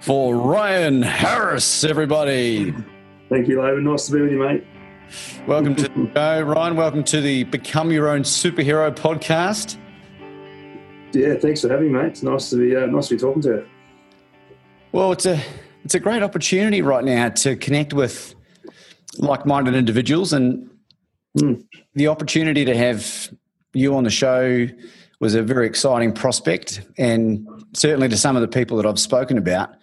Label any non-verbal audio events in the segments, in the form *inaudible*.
for Ryan Harris, everybody. Thank you, Laban. Nice to be with you, mate. Welcome to the show, Ryan. Welcome to the Become Your Own Superhero podcast. Yeah, thanks for having me, mate. It's nice to be uh, nice to be talking to you. Well, it's a it's a great opportunity right now to connect with like-minded individuals, and mm. the opportunity to have you on the show was a very exciting prospect, and certainly to some of the people that I've spoken about.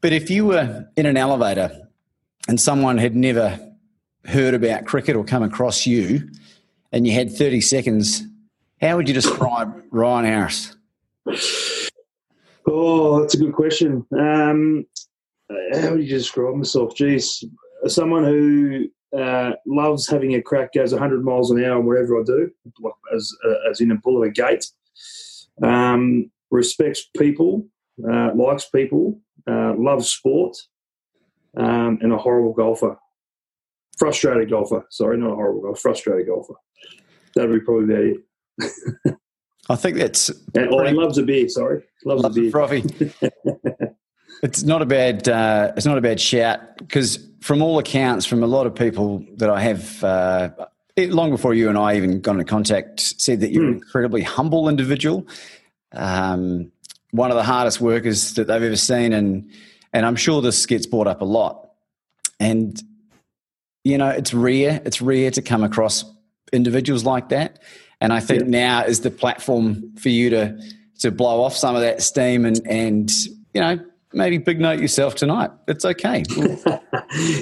But if you were in an elevator and someone had never heard about cricket or come across you, and you had 30 seconds, how would you describe Ryan Harris? Oh, that's a good question. Um, how would you describe myself? Geez, someone who uh, loves having a crack, goes 100 miles an hour wherever I do, as, uh, as in a bull of a gate. Um, respects people, uh, likes people, uh, loves sport, um, and a horrible golfer. Frustrated golfer. Sorry, not a horrible golfer. Frustrated golfer. That would be probably about it. *laughs* I think that's. And, oh, he loves a beer. Sorry, loves, loves a beer. Frothy. *laughs* it's not a bad. Uh, it's not a bad shout because, from all accounts, from a lot of people that I have, uh, long before you and I even got into contact, said that you're mm. an incredibly humble individual, um, one of the hardest workers that they've ever seen, and and I'm sure this gets brought up a lot. And you know, it's rare. It's rare to come across individuals like that. And I think yeah. now is the platform for you to to blow off some of that steam and and you know maybe big note yourself tonight. It's okay. *laughs*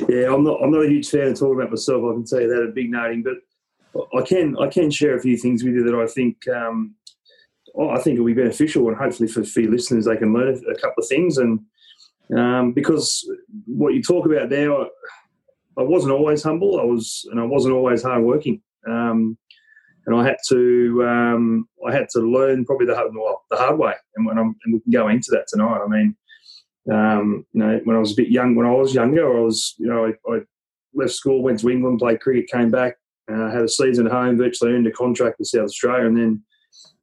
yeah, I'm not I'm not a huge fan of talking about myself. I can tell you that a big noting, but I can I can share a few things with you that I think um, I think it'll be beneficial and hopefully for, for your listeners they can learn a couple of things and um, because what you talk about there, I, I, wasn't always humble. I was and I wasn't always hardworking. Um, and I had to um, I had to learn probably the hard, well, the hard way. And when I'm and we can go into that tonight. I mean, um, you know, when I was a bit young, when I was younger, I was you know I, I left school, went to England, played cricket, came back, uh, had a season at home, virtually earned a contract with South Australia, and then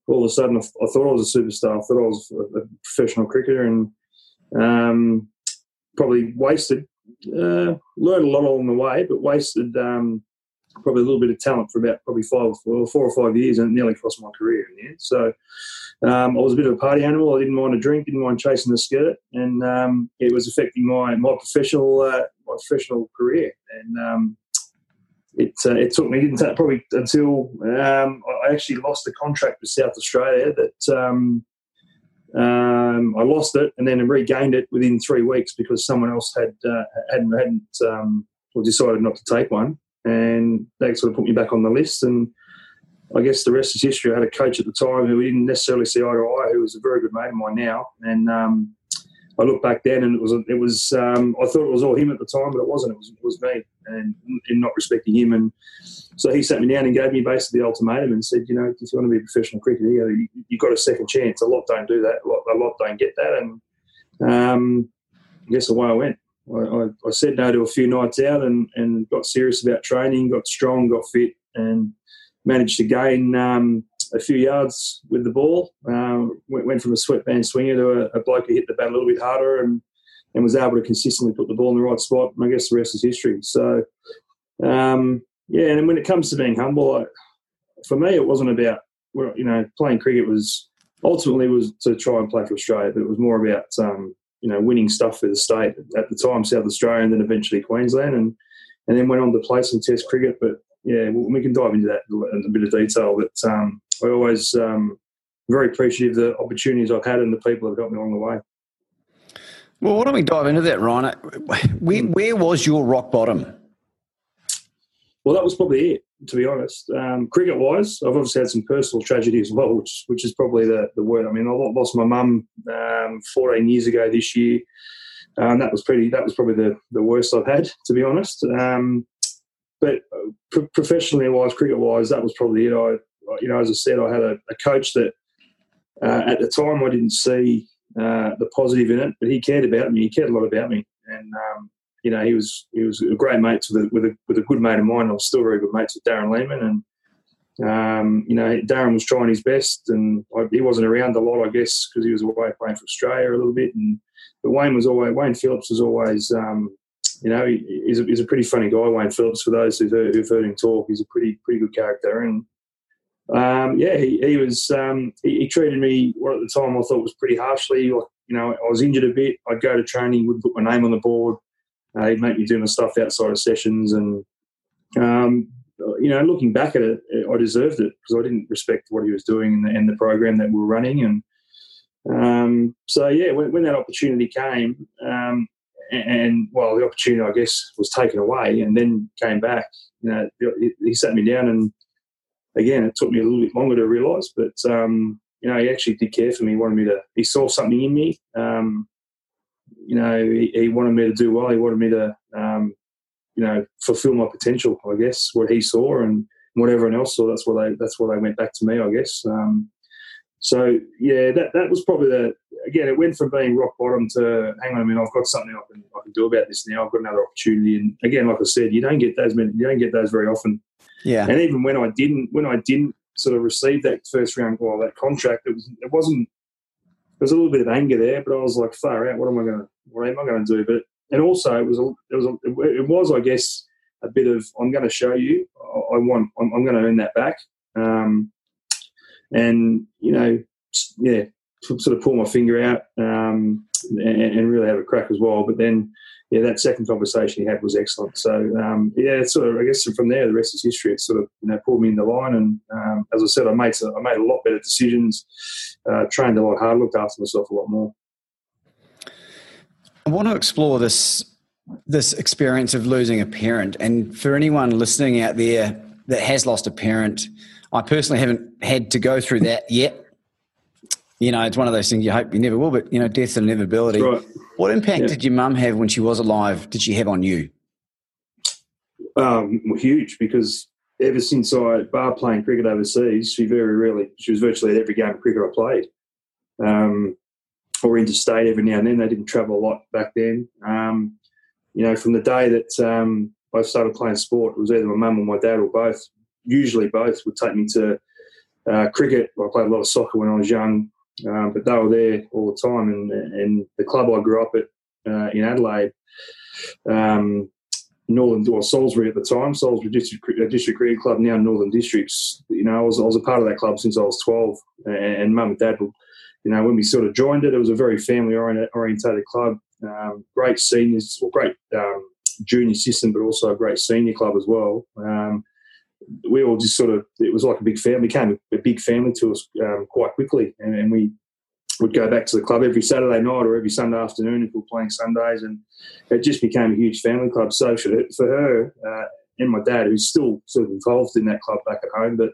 all of a sudden I, thought I was a superstar. I thought I was a, professional cricketer, and um, probably wasted. Uh, learned a lot along the way, but wasted um, probably a little bit of talent for about probably five, well, four or five years, and nearly cost my career in the end. So um, I was a bit of a party animal. I didn't mind a drink, didn't mind chasing the skirt, and um, it was affecting my my professional uh, my professional career. And um, it uh, it took me *laughs* didn't probably until um, I actually lost the contract with South Australia that. Um, um, I lost it and then regained it within three weeks because someone else had uh, hadn't hadn't um, or decided not to take one and that sort of put me back on the list. And I guess the rest is history. I had a coach at the time who we didn't necessarily see eye to eye, who was a very good mate of mine now. And um, I look back then, and it was it was um, I thought it was all him at the time, but it wasn't. It was it was me, and in not respecting him. And so he sat me down and gave me basically the ultimatum and said, you know, if you want to be a professional cricketer, you have got a second chance. A lot don't do that. A lot, a lot don't get that. And um, I guess away I went. I, I, said no to a few nights out and, and got serious about training, got strong, got fit, and managed to gain um, a few yards with the ball. Um, went, went, from a sweatband swinger to a, a, bloke who hit the bat a little bit harder and, and was able to consistently put the ball in the right spot. And I guess the rest is history. So, um, yeah, and when it comes to being humble, I, for me, it wasn't about, you know, playing cricket was ultimately was to try and play for Australia, but it was more about um, you know, winning stuff for the state at the time, South Australia, and then eventually Queensland, and and then went on to play some Test cricket. But yeah, we can dive into that in a bit of detail. But um, I always um, very appreciative of the opportunities I've had and the people that have helped me along the way. Well, why don't we dive into that, Ryan? Where, where was your rock bottom? Well, that was probably it, to be honest. Um, cricket wise, I've obviously had some personal tragedy as well, which which is probably the, the word. I mean, I lost my mum um, 14 years ago this year. Um, that was pretty. That was probably the, the worst I've had, to be honest. Um, but uh, pro- professionally wise, cricket wise, that was probably it. I, you know, as I said, I had a, a coach that uh, at the time I didn't see uh, the positive in it, but he cared about me. He cared a lot about me, and um, you know, he was he was a great mate with a, with a, with a good mate of mine. I was still very good mates with Darren Lehmann, and um, you know, Darren was trying his best, and I, he wasn't around a lot, I guess, because he was away playing for Australia a little bit. And but Wayne was always Wayne Phillips was always, um, you know, he, he's, a, he's a pretty funny guy. Wayne Phillips, for those who've heard, who've heard him talk, he's a pretty pretty good character, and um, yeah, he, he was um, he, he, treated me what at the time I thought was pretty harshly. Like you know, I was injured a bit. I'd go to training, wouldn't put my name on the board. Uh, he'd make me do my stuff outside of sessions, and um, you know, looking back at it, I deserved it because I didn't respect what he was doing and the, and the program that we were running. And um, so, yeah, when, when, that opportunity came, um, and, and, well, the opportunity, I guess, was taken away and then came back. You know, he, he sat me down, and again, it took me a little bit longer to realise, but um, you know, he actually did care for me. He wanted me to. He saw something in me. Um, you know, he, he, wanted me to do well. He wanted me to, um, you know, fulfil my potential. I guess what he saw and what everyone else saw. That's what they. That's what they went back to me. I guess. Um, so yeah, that that was probably the. Again, it went from being rock bottom to hang on a minute. I've got something I can I can do about this now. I've got another opportunity. And again, like I said, you don't get those many. You don't get those very often. Yeah. And even when I didn't, when I didn't sort of receive that first round, well, that contract, it was it wasn't there was a little bit of anger there, but I was like, far out. What am I going to? What am I going to do? But and also it was a, it was a, it was I guess a bit of I'm going to show you. I, want I'm, I'm, going to earn that back. Um, and you know, yeah, sort of pull my finger out um, and, and, really have a crack as well. But then yeah, that second conversation he had was excellent. So um, yeah, sort of I guess from there the rest is history. It sort of you know pulled me in the line, and um, as I said, I made I made a lot better decisions, uh, trained a lot harder, looked after myself a lot more. I want to explore this this experience of losing a parent, and for anyone listening out there that has lost a parent, I personally haven't had to go through that yet you know, it's one of those things you hope you never will, but you know, death's an inevitability. Right. What impact yeah. did your mum have when she was alive? Did she have on you? Um, huge because ever since I bar playing cricket overseas, she very rarely she was virtually at every game of cricket I played. Um, or interstate every now and then. They didn't travel a lot back then. Um, you know, from the day that um, I started playing sport, it was either my mum or my dad or both. Usually both would take me to uh, cricket. I played a lot of soccer when I was young. Um, but they were there all the time. And, and the club I grew up at uh, in Adelaide, um, Northern or Salisbury at the time, Salisbury District, uh, District Cricket Club, now Northern Districts. You know, I was I was a part of that club since I was twelve, and, and mum and dad you know, when we sort of joined it, it was a very family orientated club. Um, great seniors, or great um, junior system, but also a great senior club as well. Um, we all just sort of it was like a big family became a big family to us um, quite quickly. And, and, we would go back to the club every saturday night or every sunday afternoon if we were playing sundays and it just became a huge family club. So for her uh, and my dad who's still sort of involved in that club back at home but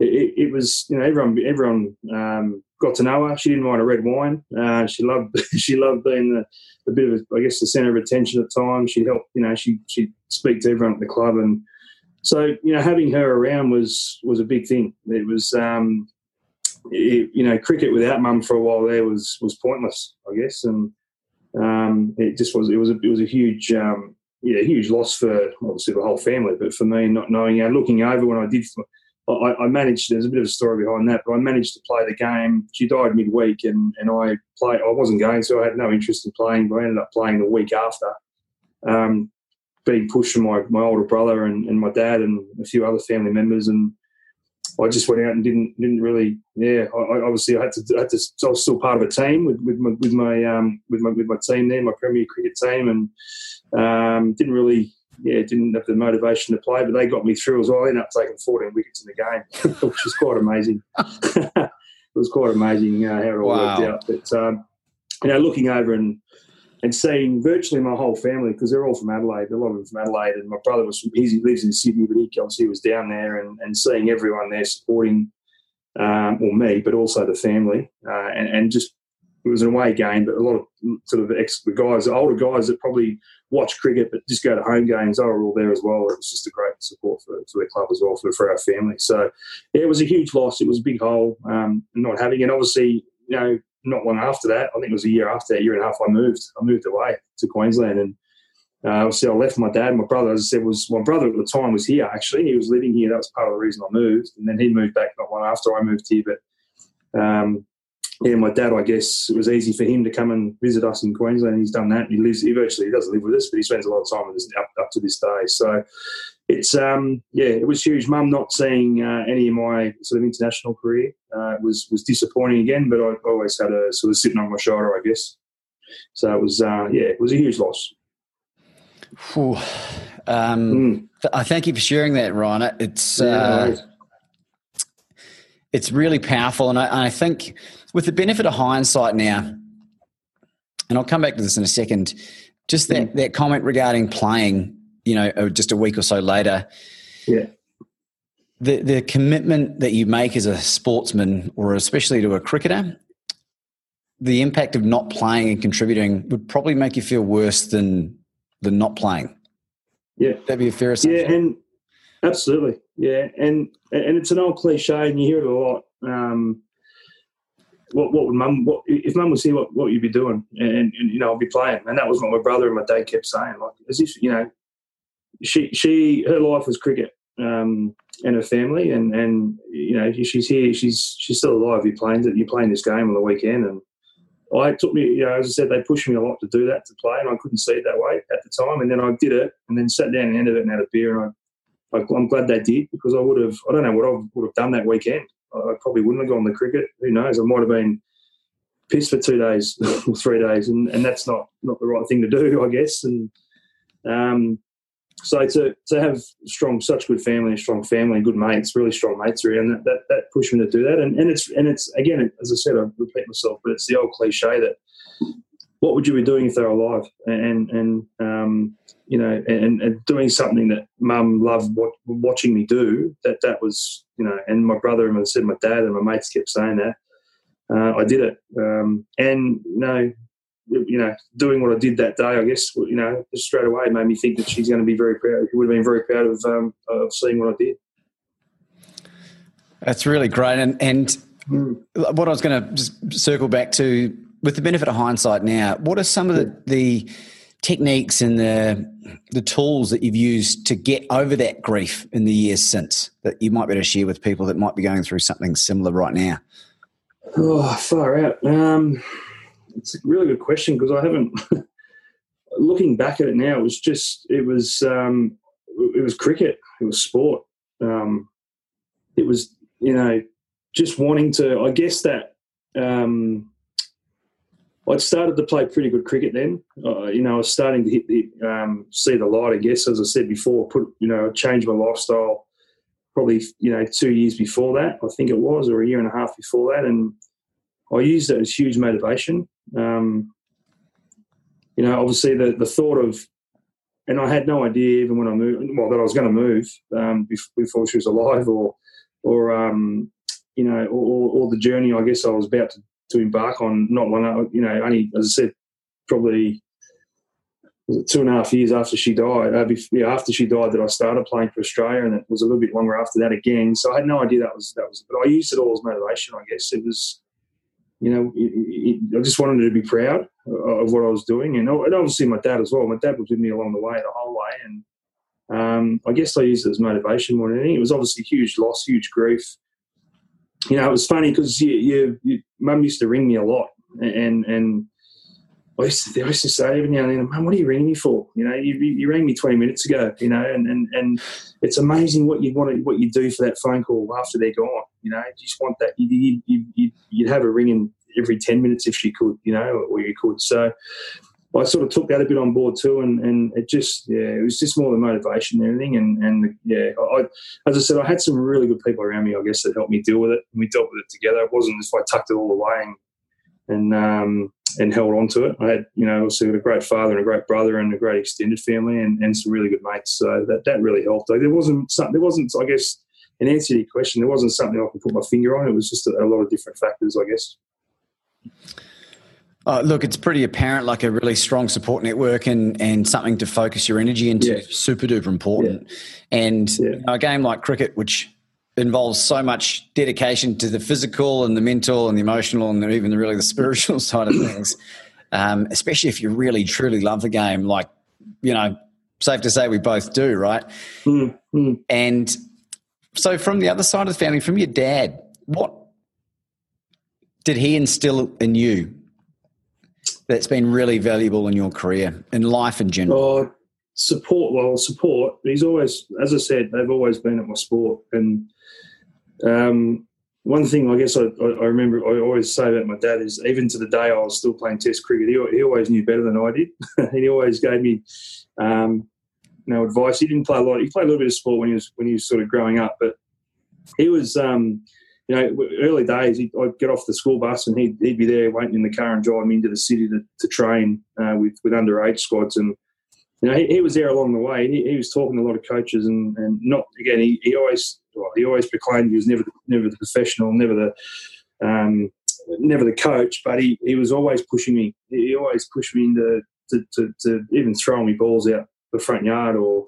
it, it was you know everyone everyone um, got to know her. She didn't mind a red wine. Uh, she loved *laughs* she loved being a bit of I guess the centre of attention at times. She helped you know she she'd speak to everyone at the club and so you know, having her around was was a big thing. It was, um, it, you know, cricket without mum for a while there was was pointless, I guess, and um, it just was. It was a it was a huge, um, yeah, huge loss for obviously the whole family, but for me, not knowing, you know, looking over when I did. I, I, managed. There's a bit of a story behind that, but I managed to play the game. She died midweek, and and I played. I wasn't going, so I had no interest in playing. But I ended up playing the week after. Um, being pushed from my, my older brother and, and my dad and a few other family members. And I just went out and didn't didn't really yeah. I, obviously, I had to, I had to. I was still part of a team with, with my with my um, with my with my team there, my Premier Cricket team, and um, didn't really yeah didn't have the motivation to play. But they got me through as well. I ended up taking 14 wickets in the game, *laughs* which was quite amazing. *laughs* it was quite amazing uh, how it all wow. worked out. But um, you know, looking over and and seeing virtually my whole family because they're all from Adelaide. A lot of them from Adelaide, and my brother was from. He lives in Sydney, but he obviously was down there, and, and seeing everyone there supporting, um, or me, but also the family, uh, and, and just it was an away game, but a lot of sort of ex guys, older guys that probably watch cricket but just go to home games, they were all there as well. It was just a great support for, for the club as well, for, for our family. So yeah, it was a huge loss. It was a big hole um, not having, and obviously, you know, not long after that, I think it was a year after, a year and a half, I moved. I moved away to Queensland, and uh, obviously I left my dad. and My brother, as I said, was my brother at the time was here. Actually, he was living here. That was part of the reason I moved, and then he moved back not long after I moved here. But um, yeah, my dad, I guess it was easy for him to come and visit us in Queensland. He's done that. He lives. He virtually he doesn't live with us, but he spends a lot of time with us up, up to this day. So it's um, yeah, it was huge. Mum not seeing uh, any of my sort of international career uh, was was disappointing again, but I always had a sort of sitting on my shoulder, I guess. So it was uh, yeah, it was a huge loss. Um, mm. I thank you for sharing that, Ryan. It's yeah, uh, it's really powerful, and I, I think with the benefit of hindsight now, and I'll come back to this in a second. Just that, mm. that comment regarding playing you know, uh, just a week or so later. Yeah. The the commitment that you make as a sportsman, or especially to a cricketer, the impact of not playing and contributing would probably make you feel worse than than not playing. Yeah, that'd be a fair assumption. Yeah, and absolutely, yeah, and and it's an old cliche, and you hear it a lot. Um, what what would mum what if mum was here what what you'd be doing and, and, you know I'd be playing and that was what my brother and my dad kept saying like as if you know she she her life was cricket um, and her family, and and you know she's here, she's she's still alive. You're playing you're playing this game on the weekend, and I took me, you know, as I said, they pushed me a lot to do that to play, and I couldn't see it that way at the time. And then I did it, and then sat down and ended it and had a beer, and I, I am glad they did because I would have I don't know what I would have done that weekend. I probably wouldn't have gone to cricket. Who knows? I might have been pissed for two days *laughs* or three days, and, and that's not not the right thing to do, I guess. And um, so to to have strong, such good family, and strong family, and good mates, really strong mates around that, that that pushed me to do that. And and it's and it's again, as I said, I repeat myself, but it's the old cliche that what would you be doing if they were alive? And and um, you know, and, and doing something that mum loved what, watching me do. That that was you know, and my brother and I said my dad and my mates kept saying that. Uh, I did it, um, and you know, you know, doing what I did that day, I guess, you know, just straight away made me think that she's going to be very proud. She would have been very proud of um, of seeing what I did. That's really great. And and mm. what I was going to just circle back to, with the benefit of hindsight now, what are some of the, the techniques and the the tools that you've used to get over that grief in the years since that you might be able to share with people that might be going through something similar right now? Oh, far out. Um, it's a really good question because I haven't. *laughs* looking back at it now, it was just it was um, it was cricket. It was sport. Um, it was you know just wanting to. I guess that um, I'd started to play pretty good cricket then. Uh, you know, I was starting to hit the um, see the light. I guess as I said before, put you know change my lifestyle. Probably you know two years before that, I think it was, or a year and a half before that, and I used it as huge motivation. Um, you know, obviously the, the thought of, and I had no idea even when I moved, well, that I was going to move um, before she was alive or, or um, you know, or, or, the journey I guess I was about to, to embark on not long, you know, only, as I said, probably two and a half years after she died, uh, after she died, that I started playing for Australia, and it was a little bit longer after that again. So I had no idea that was that was. But I used it all as motivation, I guess. It was you know, it, it, I just wanted to be proud of what I was doing, and, and obviously my dad as well. My dad was with me along the way, the whole way, and um, I guess I used it as motivation more than anything. It was obviously huge loss, huge grief. You know, it was funny because you, you, mum used to ring me a lot, and and I used, to, used to say every now and then, "Man, what are you ringing me for?" You know, you, you rang me twenty minutes ago. You know, and, and, and it's amazing what you want to, what you do for that phone call after they're gone. You know, you just want that. You, you, you, you'd have a ringing every ten minutes if you could. You know, or you could. So I sort of took that a bit on board too, and, and it just yeah, it was just more the motivation and everything, and and yeah, I, as I said, I had some really good people around me, I guess, that helped me deal with it, and we dealt with it together. It wasn't as if I tucked it all away and and um, and held on to it. I had you know also got a great father and a great brother and a great extended family and, and some really good mates, so that that really helped. Like, there wasn't something, there wasn't I guess. In answer to your question, there wasn't something I could put my finger on. It was just a, a lot of different factors, I guess. Uh, look, it's pretty apparent, like a really strong support network and, and something to focus your energy into. Yeah. Super duper important. Yeah. And yeah. You know, a game like cricket, which involves so much dedication to the physical and the mental and the emotional and even the, really the spiritual *laughs* side of things, um, especially if you really truly love the game, like you know, safe to say we both do, right? Mm-hmm. And so, from the other side of the family, from your dad, what did he instill in you that's been really valuable in your career, in life in general? Oh, support. Well, support. He's always, as I said, they've always been at my sport. And um, one thing I guess I, I, remember, I always say about my dad is even to the day I was still playing Test cricket, he, he always knew better than I did. *laughs* he always gave me, um, you know, advice. He didn't play a lot. He played a little bit of sport when he was when he was sort of growing up, but he was. Um, you know, early days, I'd get off the school bus and he'd, he'd be there waiting in the car and driving me into the city to, to train uh, with, with underage squads. And, you know, he, he was there along the way. He, he, was talking to a lot of coaches and, and not, again, he, he always well, he always proclaimed he was never the, never the professional, never the um, never the coach, but he, he was always pushing me. He always pushed me into to, to, to even throwing me balls out the front yard or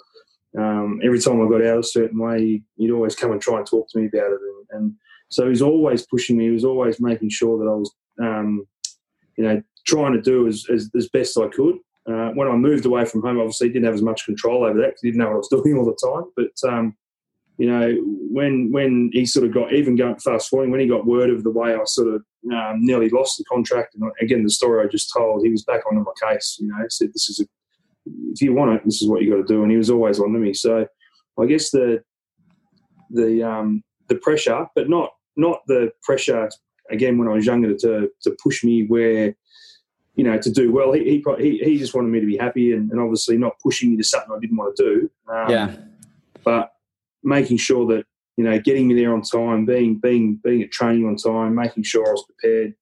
um, every time I got out a certain way, he'd always come and try and talk to me about it. And, and so he was always pushing me. He was always making sure that I was, um, you know, trying to do as, as, as best I could. Uh, when I moved away from home, obviously, didn't have as much control over that because didn't know what I was *laughs* doing all the time. But um, you know, when when he sort of got even going fast forwarding, when he got word of the way I sort of um, nearly lost the contract, and again the story I just told, he was back on my case. You know, said this is a if you want it, this is what you got to do, and he was always on to me. So I guess the the um, the pressure, but not not the pressure again when I was younger to to push me where you know to do well. He he he, he just wanted me to be happy and, and, obviously not pushing me to something I didn't want to do. Um, yeah, but making sure that you know getting me there on time, being being being at training on time, making sure I was prepared.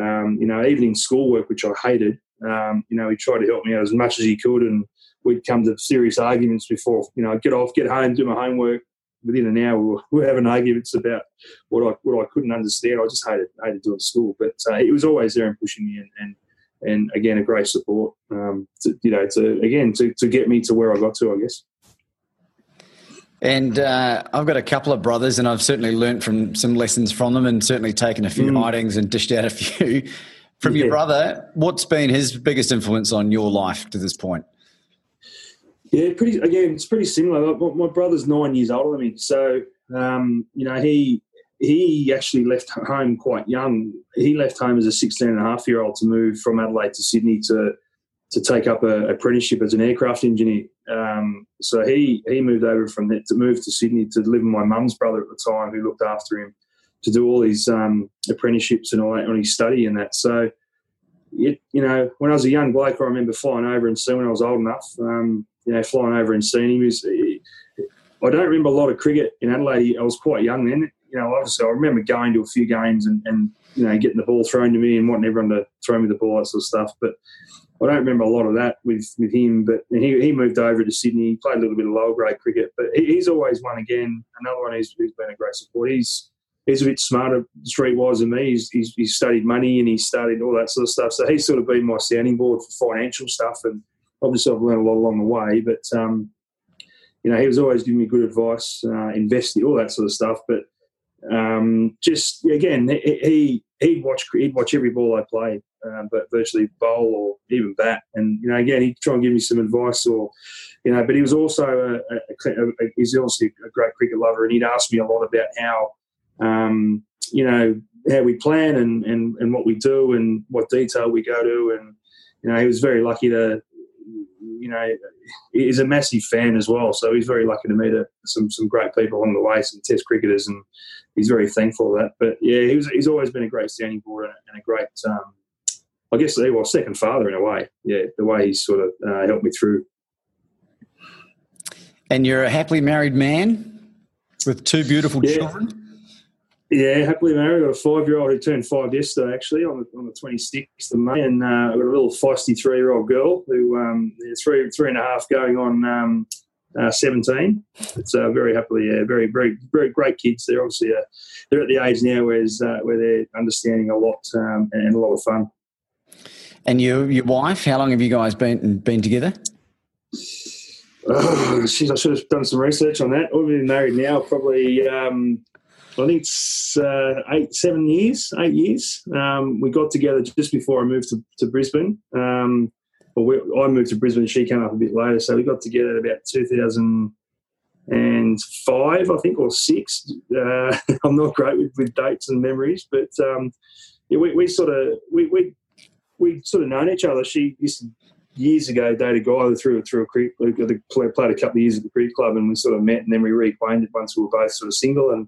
Um, you know, even in schoolwork, which I hated, um, you know, he tried to help me out as much as he could, and we'd come to serious arguments before. You know, I'd get off, get home, do my homework, within an hour we were, having arguments about what I what I couldn't understand. I just hated hated doing school, but uh, it was always there and pushing me, and and, and again a great support. Um, to, you know, to again to, to get me to where I got to, I guess. And uh, I've got a couple of brothers, and I've certainly learned from some lessons from them, and certainly taken a few mm. hidings and dished out a few. *laughs* from yeah. your brother, what's been his biggest influence on your life to this point? Yeah, pretty. Again, it's pretty similar. My, brother's nine years older than me, so um, you know he he actually left home quite young. He left home as a 16 and a half year old to move from Adelaide to Sydney to to take up an apprenticeship as an aircraft engineer. Um, so he he moved over from that to move to Sydney to live with my mum's brother at the time, who looked after him to do all his um, apprenticeships and all that on his study and that. So. It, you know, when I was a young bloke, I remember flying over and seeing when I was old enough. Um, you know, flying over and seeing him. Was, I don't remember a lot of cricket in Adelaide. I was quite young then. You know, obviously, I remember going to a few games and, and you know getting the ball thrown to me and wanting everyone to throw me the ball, that sort of stuff. But I don't remember a lot of that with, with him. But he, he moved over to Sydney, played a little bit of lower grade cricket. But he, he's always one again. Another one who's, who's been a great support. He's he's a bit smarter street wise than me. He's, he's, he's, studied money and he's studied all that sort of stuff. So he's sort of been my sounding board for financial stuff and obviously I've learned a lot along the way, but um, you know, he was always giving me good advice, uh, investing, all that sort of stuff. But um, just again, he he'd watch he'd watch every ball I play, uh, but virtually bowl or even bat. And you know, again, he'd try and give me some advice, or you know. But he was also a, a, a, a he's obviously a great cricket lover, and he'd ask me a lot about how um, you know how we plan and, and and what we do and what detail we go to and you know, he was very lucky to, you know, he's a massive fan as well. So he's very lucky to meet a, some some great people along the way, some Test cricketers, and he's very thankful for that. But yeah, he was, he's always been a great standing board and a great, um, I guess, well, second father in a way. Yeah, the way he sort of uh, helped me through. And you're a happily married man with two beautiful yeah. children. Yeah, happily married. I've got a five-year-old who turned five yesterday, actually, on the on the twenty sixth of May, and uh, I've got a little feisty three-year-old girl who um, three three and a half going on um, uh, seventeen. It's uh, very happily, yeah, very very very great kids. They're obviously uh, they're at the age now where uh, where they're understanding a lot um, and a lot of fun. And your your wife, how long have you guys been been together? *sighs* Oh, geez, I should have done some research on that. We've been married now probably um, I think it's uh, eight, seven years, eight years. Um, we got together just before I moved to, to Brisbane. Um, we, I moved to Brisbane, she came up a bit later. So we got together about 2005, I think, or six. Uh, *laughs* I'm not great with, with dates and memories, but um, yeah, we, we sort of we, we we sort of known each other. She used to years ago date a guy through through a cricket played a couple of years at the cricket club, and we sort of met, and then we reacquainted once we were both sort of single, and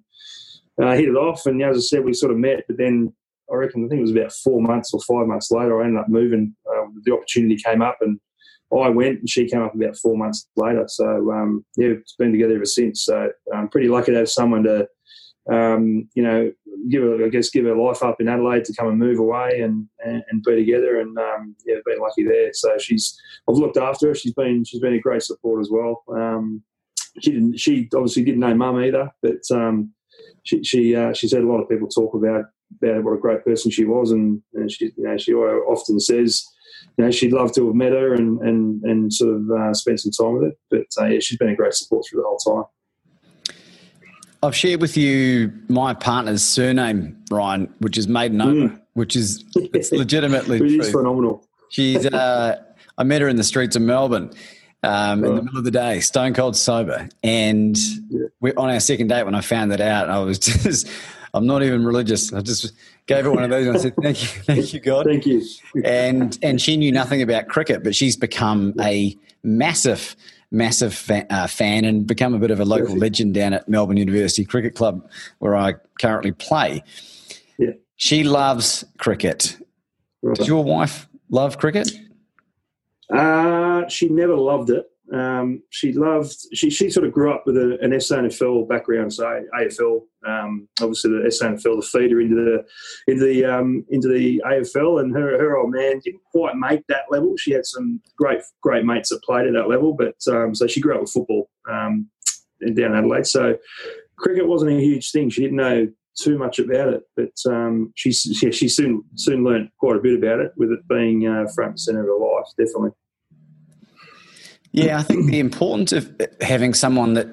uh, hit it off. And as I said, we sort of met, but then I reckon I think it was about four months or five months later, I ended up moving. Uh, the opportunity came up, and I went, and she came up about four months later. So um, yeah, it's been together ever since. So I'm pretty lucky to have someone to, um, you know, give her, I guess, give her life up in Adelaide to come and move away and and, and be together. And um, yeah, been lucky there. So she's I've looked after her. She's been she's been a great support as well. Um, she didn't. She obviously didn't know mum either, but um, she she uh, she's had a lot of people talk about about what a great person she was, and, and she you know she often says you know she'd love to have met her and and and sort of uh, spent some time with her. But uh, yeah, she's been a great support through the whole time. I've shared with you my partner's surname, Ryan, which is maiden mm. which is it's legitimately *laughs* it is phenomenal. She's uh, I met her in the streets of Melbourne um, right. in the middle of the day, stone cold sober. And yeah. on our second date, when I found that out, I was *laughs* just, I'm not even religious. I just gave her one of those and I said, thank you, *laughs* thank you, God. Thank you. and, and she knew nothing about cricket, but she's become a massive, massive fa- uh, fan and become a bit of a local legend down at Melbourne University Cricket Club, where I currently play. Yeah. She loves cricket. Right. Does your wife love cricket? Uh, she never loved it. Um, she loved. She she sort of grew up with a, an SANFL background, so AFL. Um, obviously, the SANFL, the feeder into the into the um, into the AFL, and her her old man didn't quite make that level. She had some great great mates that played at that level, but um, so she grew up with football um, down Adelaide. So cricket wasn't a huge thing. She didn't know too much about it, but um, she she soon soon learned quite a bit about it, with it being uh, front and centre of her life, definitely. Yeah, I think the importance of having someone that,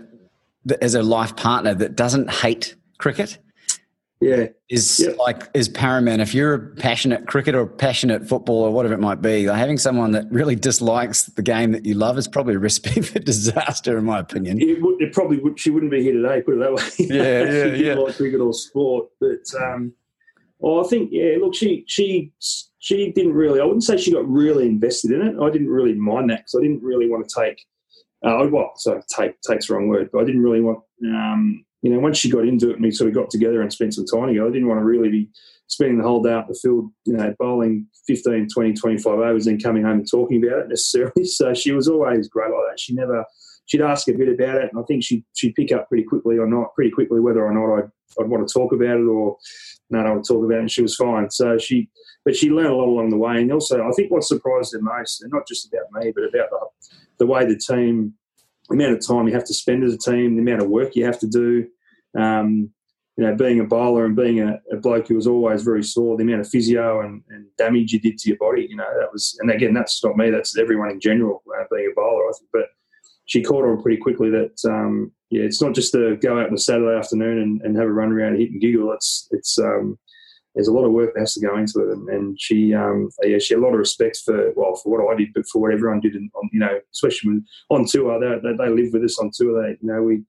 that as a life partner that doesn't hate cricket yeah. is yep. like is paramount. If you're a passionate cricket or passionate football or whatever it might be like having someone that really dislikes the game that you love is probably a recipe *laughs* for disaster in my opinion. It, would, it probably would, she wouldn't be here today put it that way. Yeah *laughs* yeah she yeah. like cricket or sport but um well, I think yeah. Look, she she she didn't really. I wouldn't say she got really invested in it. I didn't really mind that because I didn't really want to take. Uh, well, so take takes the wrong word, but I didn't really want. Um, you know, once she got into it and we sort of got together and spent some time together, I didn't want to really be spending the whole day out the field, you know, bowling 15, 20, 25 overs and coming home and talking about it necessarily. *laughs* So she was always great like that. She never, she'd ask a bit about it and I think she, she'd pick up pretty quickly or not, pretty quickly whether or not I'd, I'd want to talk about it or no, want to talk about it. And she was fine. So she, but she learned a lot along the way. And also, I think what surprised her most, and not just about me, but about the, the way the team, the amount of time you have to spend as a team, the amount of work you have to do. Um, you know, being a bowler and being a, a, bloke who was always very sore, the amount of physio and, and, damage you did to your body, you know, that was, and again, that's not me, that's everyone in general, uh, being a bowler, I think. But she caught on pretty quickly that, um, yeah, it's not just to go out on a Saturday afternoon and, and have a run around and hit and giggle. It's, it's, um, there's a lot of work that has to go into it. And, and she, um, yeah, she had a lot of respect for, well, for what I did, but for what everyone did, on, you know, especially on tour, they, they, they live with us on tour. They, you know, we,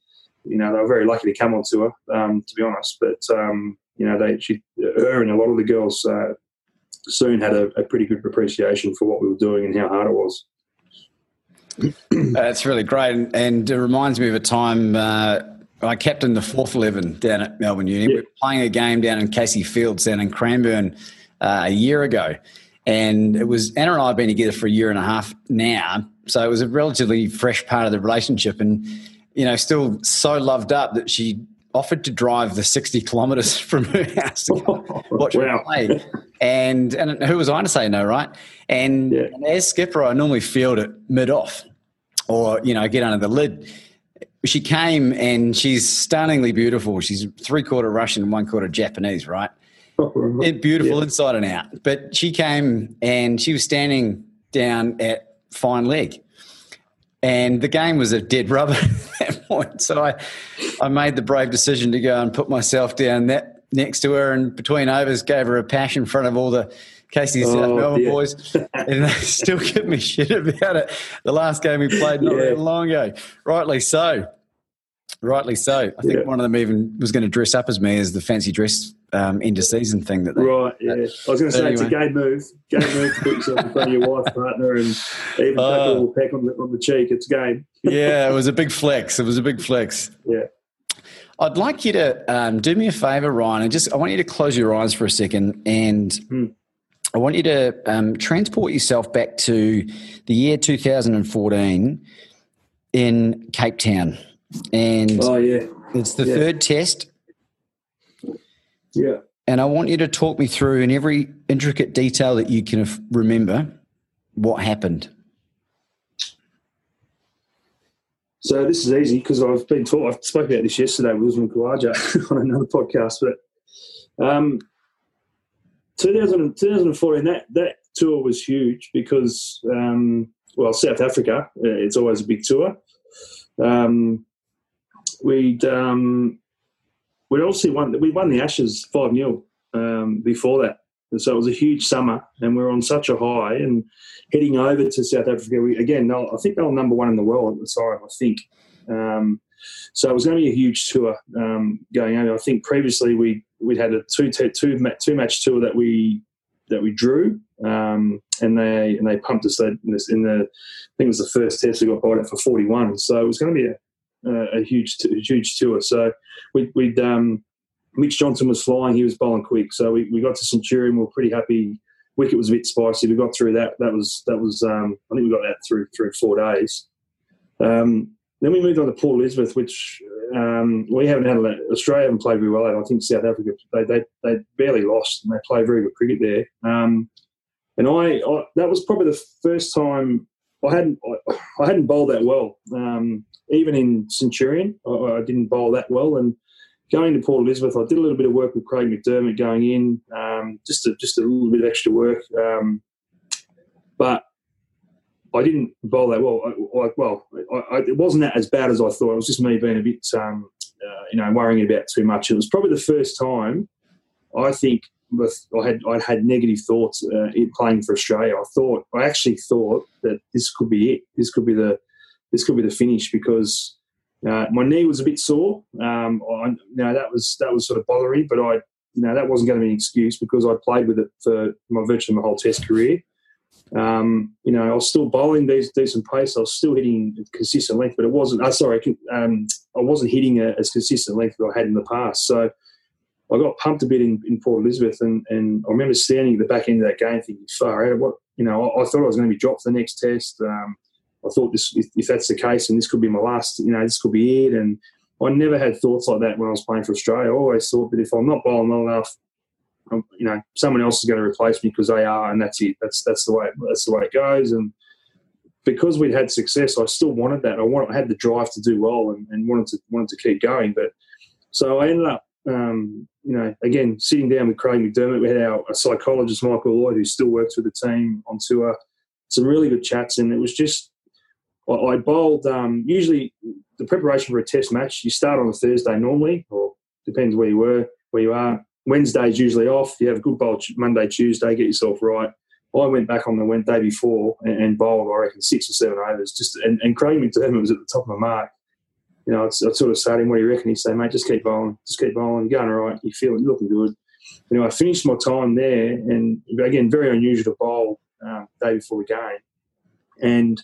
you know, they were very lucky to come on tour, um, to be honest. But, um, you know, they, she, her and a lot of the girls, uh, soon had a, a, pretty good appreciation for what we were doing and how hard it was. That's really great, and, and, it reminds me of a time uh, I captained the fourth eleven down at Melbourne Uni. Yeah. We were playing a game down in Casey Fields down in Cranbourne uh, a year ago, and it was Anna and I have been together for a year and a half now, so it was a relatively fresh part of the relationship, and you know, still so loved up that she offered to drive the 60 kilometres *laughs* from her house to *laughs* watch wow. her play. And, and who was I to say no, right? And, yeah. and as skipper, I normally field it mid off or, you know, get under the lid. She came and she's stunningly beautiful. She's three quarter Russian and one quarter Japanese, right? *laughs* beautiful yeah. inside and out. But she came and she was standing down at fine leg and the game was a dead rubber *laughs* at that point. So I, I made the brave decision to go and put myself down that next to her, and between overs, gave her a pash in front of all the Casey oh, South Melbourne yeah. boys, and they *laughs* still give me shit about it. The last game we played not yeah. that long ago, rightly so. Rightly so. I think yeah. one of them even was going to dress up as me as the fancy dress um, end of season thing that they, right. Yeah, I was going to say anyway. it's a game move. Game move to put yourself in front of your wife, partner, and even uh, a little peck on the, on the cheek. It's game. *laughs* yeah, it was a big flex. It was a big flex. Yeah. I'd like you to um, do me a favor, Ryan, and just I want you to close your eyes for a second, and hmm. I want you to um, transport yourself back to the year 2014 in Cape Town, and oh yeah, it's the yeah. third test yeah. And I want you to talk me through in every intricate detail that you can remember what happened. So this is easy because I've been taught. I spoke about this yesterday with Usman Khawaja *laughs* on another podcast. But um, 2000, 2014, that that tour was huge because um, well, South Africa, uh, it's always a big tour. Um, we'd um, we obviously won. We won the Ashes five 0 um, before that, and so it was a huge summer, and we are on such a high. And heading over to South Africa, we, again, I think they were number one in the world at the time. I think. Um, so it was going to be a huge tour um, going over. I think previously we we'd had a two two two match tour that we that we drew, um, and they and they pumped us in, this, in the I think it was the first test we got bought out for forty one. So it was going to be a uh, a huge a huge tour. So we, would um, Mitch Johnson was flying; he was bowling quick. So we, we got to Centurion. We were pretty happy. Wicket was a bit spicy. We got through that. That was that was. Um, I think we got that through through four days. Um, then we moved on to Port Elizabeth, which um, we haven't had. Australia haven't played very well. I think South Africa they they, they barely lost, and they play very good cricket there. Um, and I, I, that was probably the first time I hadn't I, I hadn't bowled that well. Um, even in Centurion, I, I, didn't bowl that well. And going to Port Elizabeth, I did a little bit of work with Craig McDermott going in, um, just a, just a little bit of extra work. Um, but I didn't bowl that well. I, well, it wasn't that as bad as I thought. It was just me being a bit, um, uh, you know, worrying about too much. It was probably the first time I think I had I had negative thoughts uh, playing for Australia. I thought I actually thought that this could be it. This could be the this could be the finish because uh, my knee was a bit sore. Um, I, you know, that was that was sort of bothering, but I you know that wasn't going to be an excuse because I played with it for my virtually my whole Test career. Um, you know, I was still bowling these decent pace. I was still hitting consistent length, but it wasn't. Uh, sorry, um, I wasn't hitting a, as consistent length as I had in the past. So I got pumped a bit in, in Port Elizabeth, and, and I remember standing at the back end of that game thinking, "Far out, what?" You know, I, I thought I was going to be dropped for the next test. Um, I thought this, if, if, that's the case, and this could be my last, you know, this could be it. And I never had thoughts like that when I was playing for Australia. I always thought that if I'm not bowling well enough, you know, someone else is going to replace me because they are, and that's it. That's that's the way that's the way it goes. And because we'd had success, I still wanted that. I wanted, I had the drive to do well and, and wanted to wanted to keep going. But so I ended up um, you know, again, sitting down with Craig McDermott, we had our psychologist, Michael Lloyd, who still works with the team on tour. Some really good chats, and it was just, I, I bowled, um, usually the preparation for a test match, you start on a Thursday normally, or depends where you were, where you are. Wednesday's usually off. You have a good bowl Monday, Tuesday, get yourself right. I went back on the Wednesday before and, and bowled, I reckon, six or seven overs. Just and, and Craig McDermott was at the top of my mark you know, I'd sort of said him, what do you reckon? He'd say, mate, just keep bowling, just keep bowling, you're going all right, you feel you're looking good. anyway, I finished my time there, and again, very unusual to bowl um, day before the game. And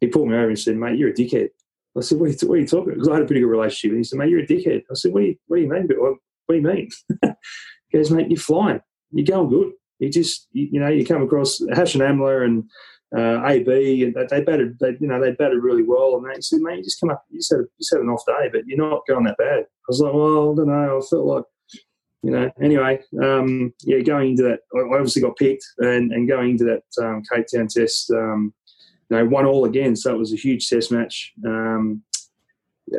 he pulled me over and said, "Mate, you're a dickhead." I said, "What are you, what are you talking?" Because I had a pretty good relationship. And he said, "Mate, you're a dickhead." I said, "What do you, what do you mean? What, do you mean?" *laughs* he goes, "Mate, you're flying. You're going good. You just, you, you know, you come across Hashim Amla and uh, AB, and they batted, they, you know, they batted really well. And they said, "Mate, you just come up, you had, you just had an off day, but you're not going that bad." I was like, "Well, I don't know. I felt like." You know, anyway, um, yeah, going into that, I obviously got picked, and, and going into that um, Cape Town test, um, you know, one all again. So it was a huge test match. Um,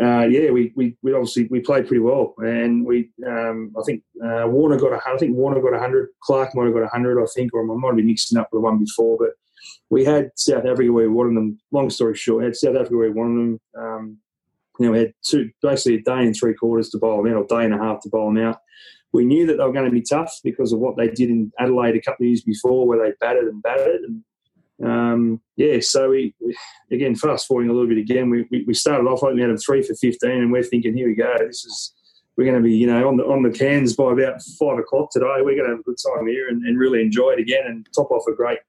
uh, yeah, we, we, we obviously we played pretty well, and we um, I think uh, Warner got a I think Warner got hundred, Clarke might have got hundred, I think, or I might have been mixing up with the one before. But we had South Africa where we wanted them. Long story short, we had South Africa where we wanted them. Um, you know, we had two basically a day and three quarters to bowl them out, or day and a half to bowl them out. We knew that they were going to be tough because of what they did in Adelaide a couple of years before, where they batted and batted, and um, yeah, so we, we, again fast forwarding a little bit again. We, we, we started off we had a three for fifteen, and we're thinking, here we go. This is we're going to be you know on the on the cans by about five o'clock today. We're going to have a good time here and, and really enjoy it again and top off a great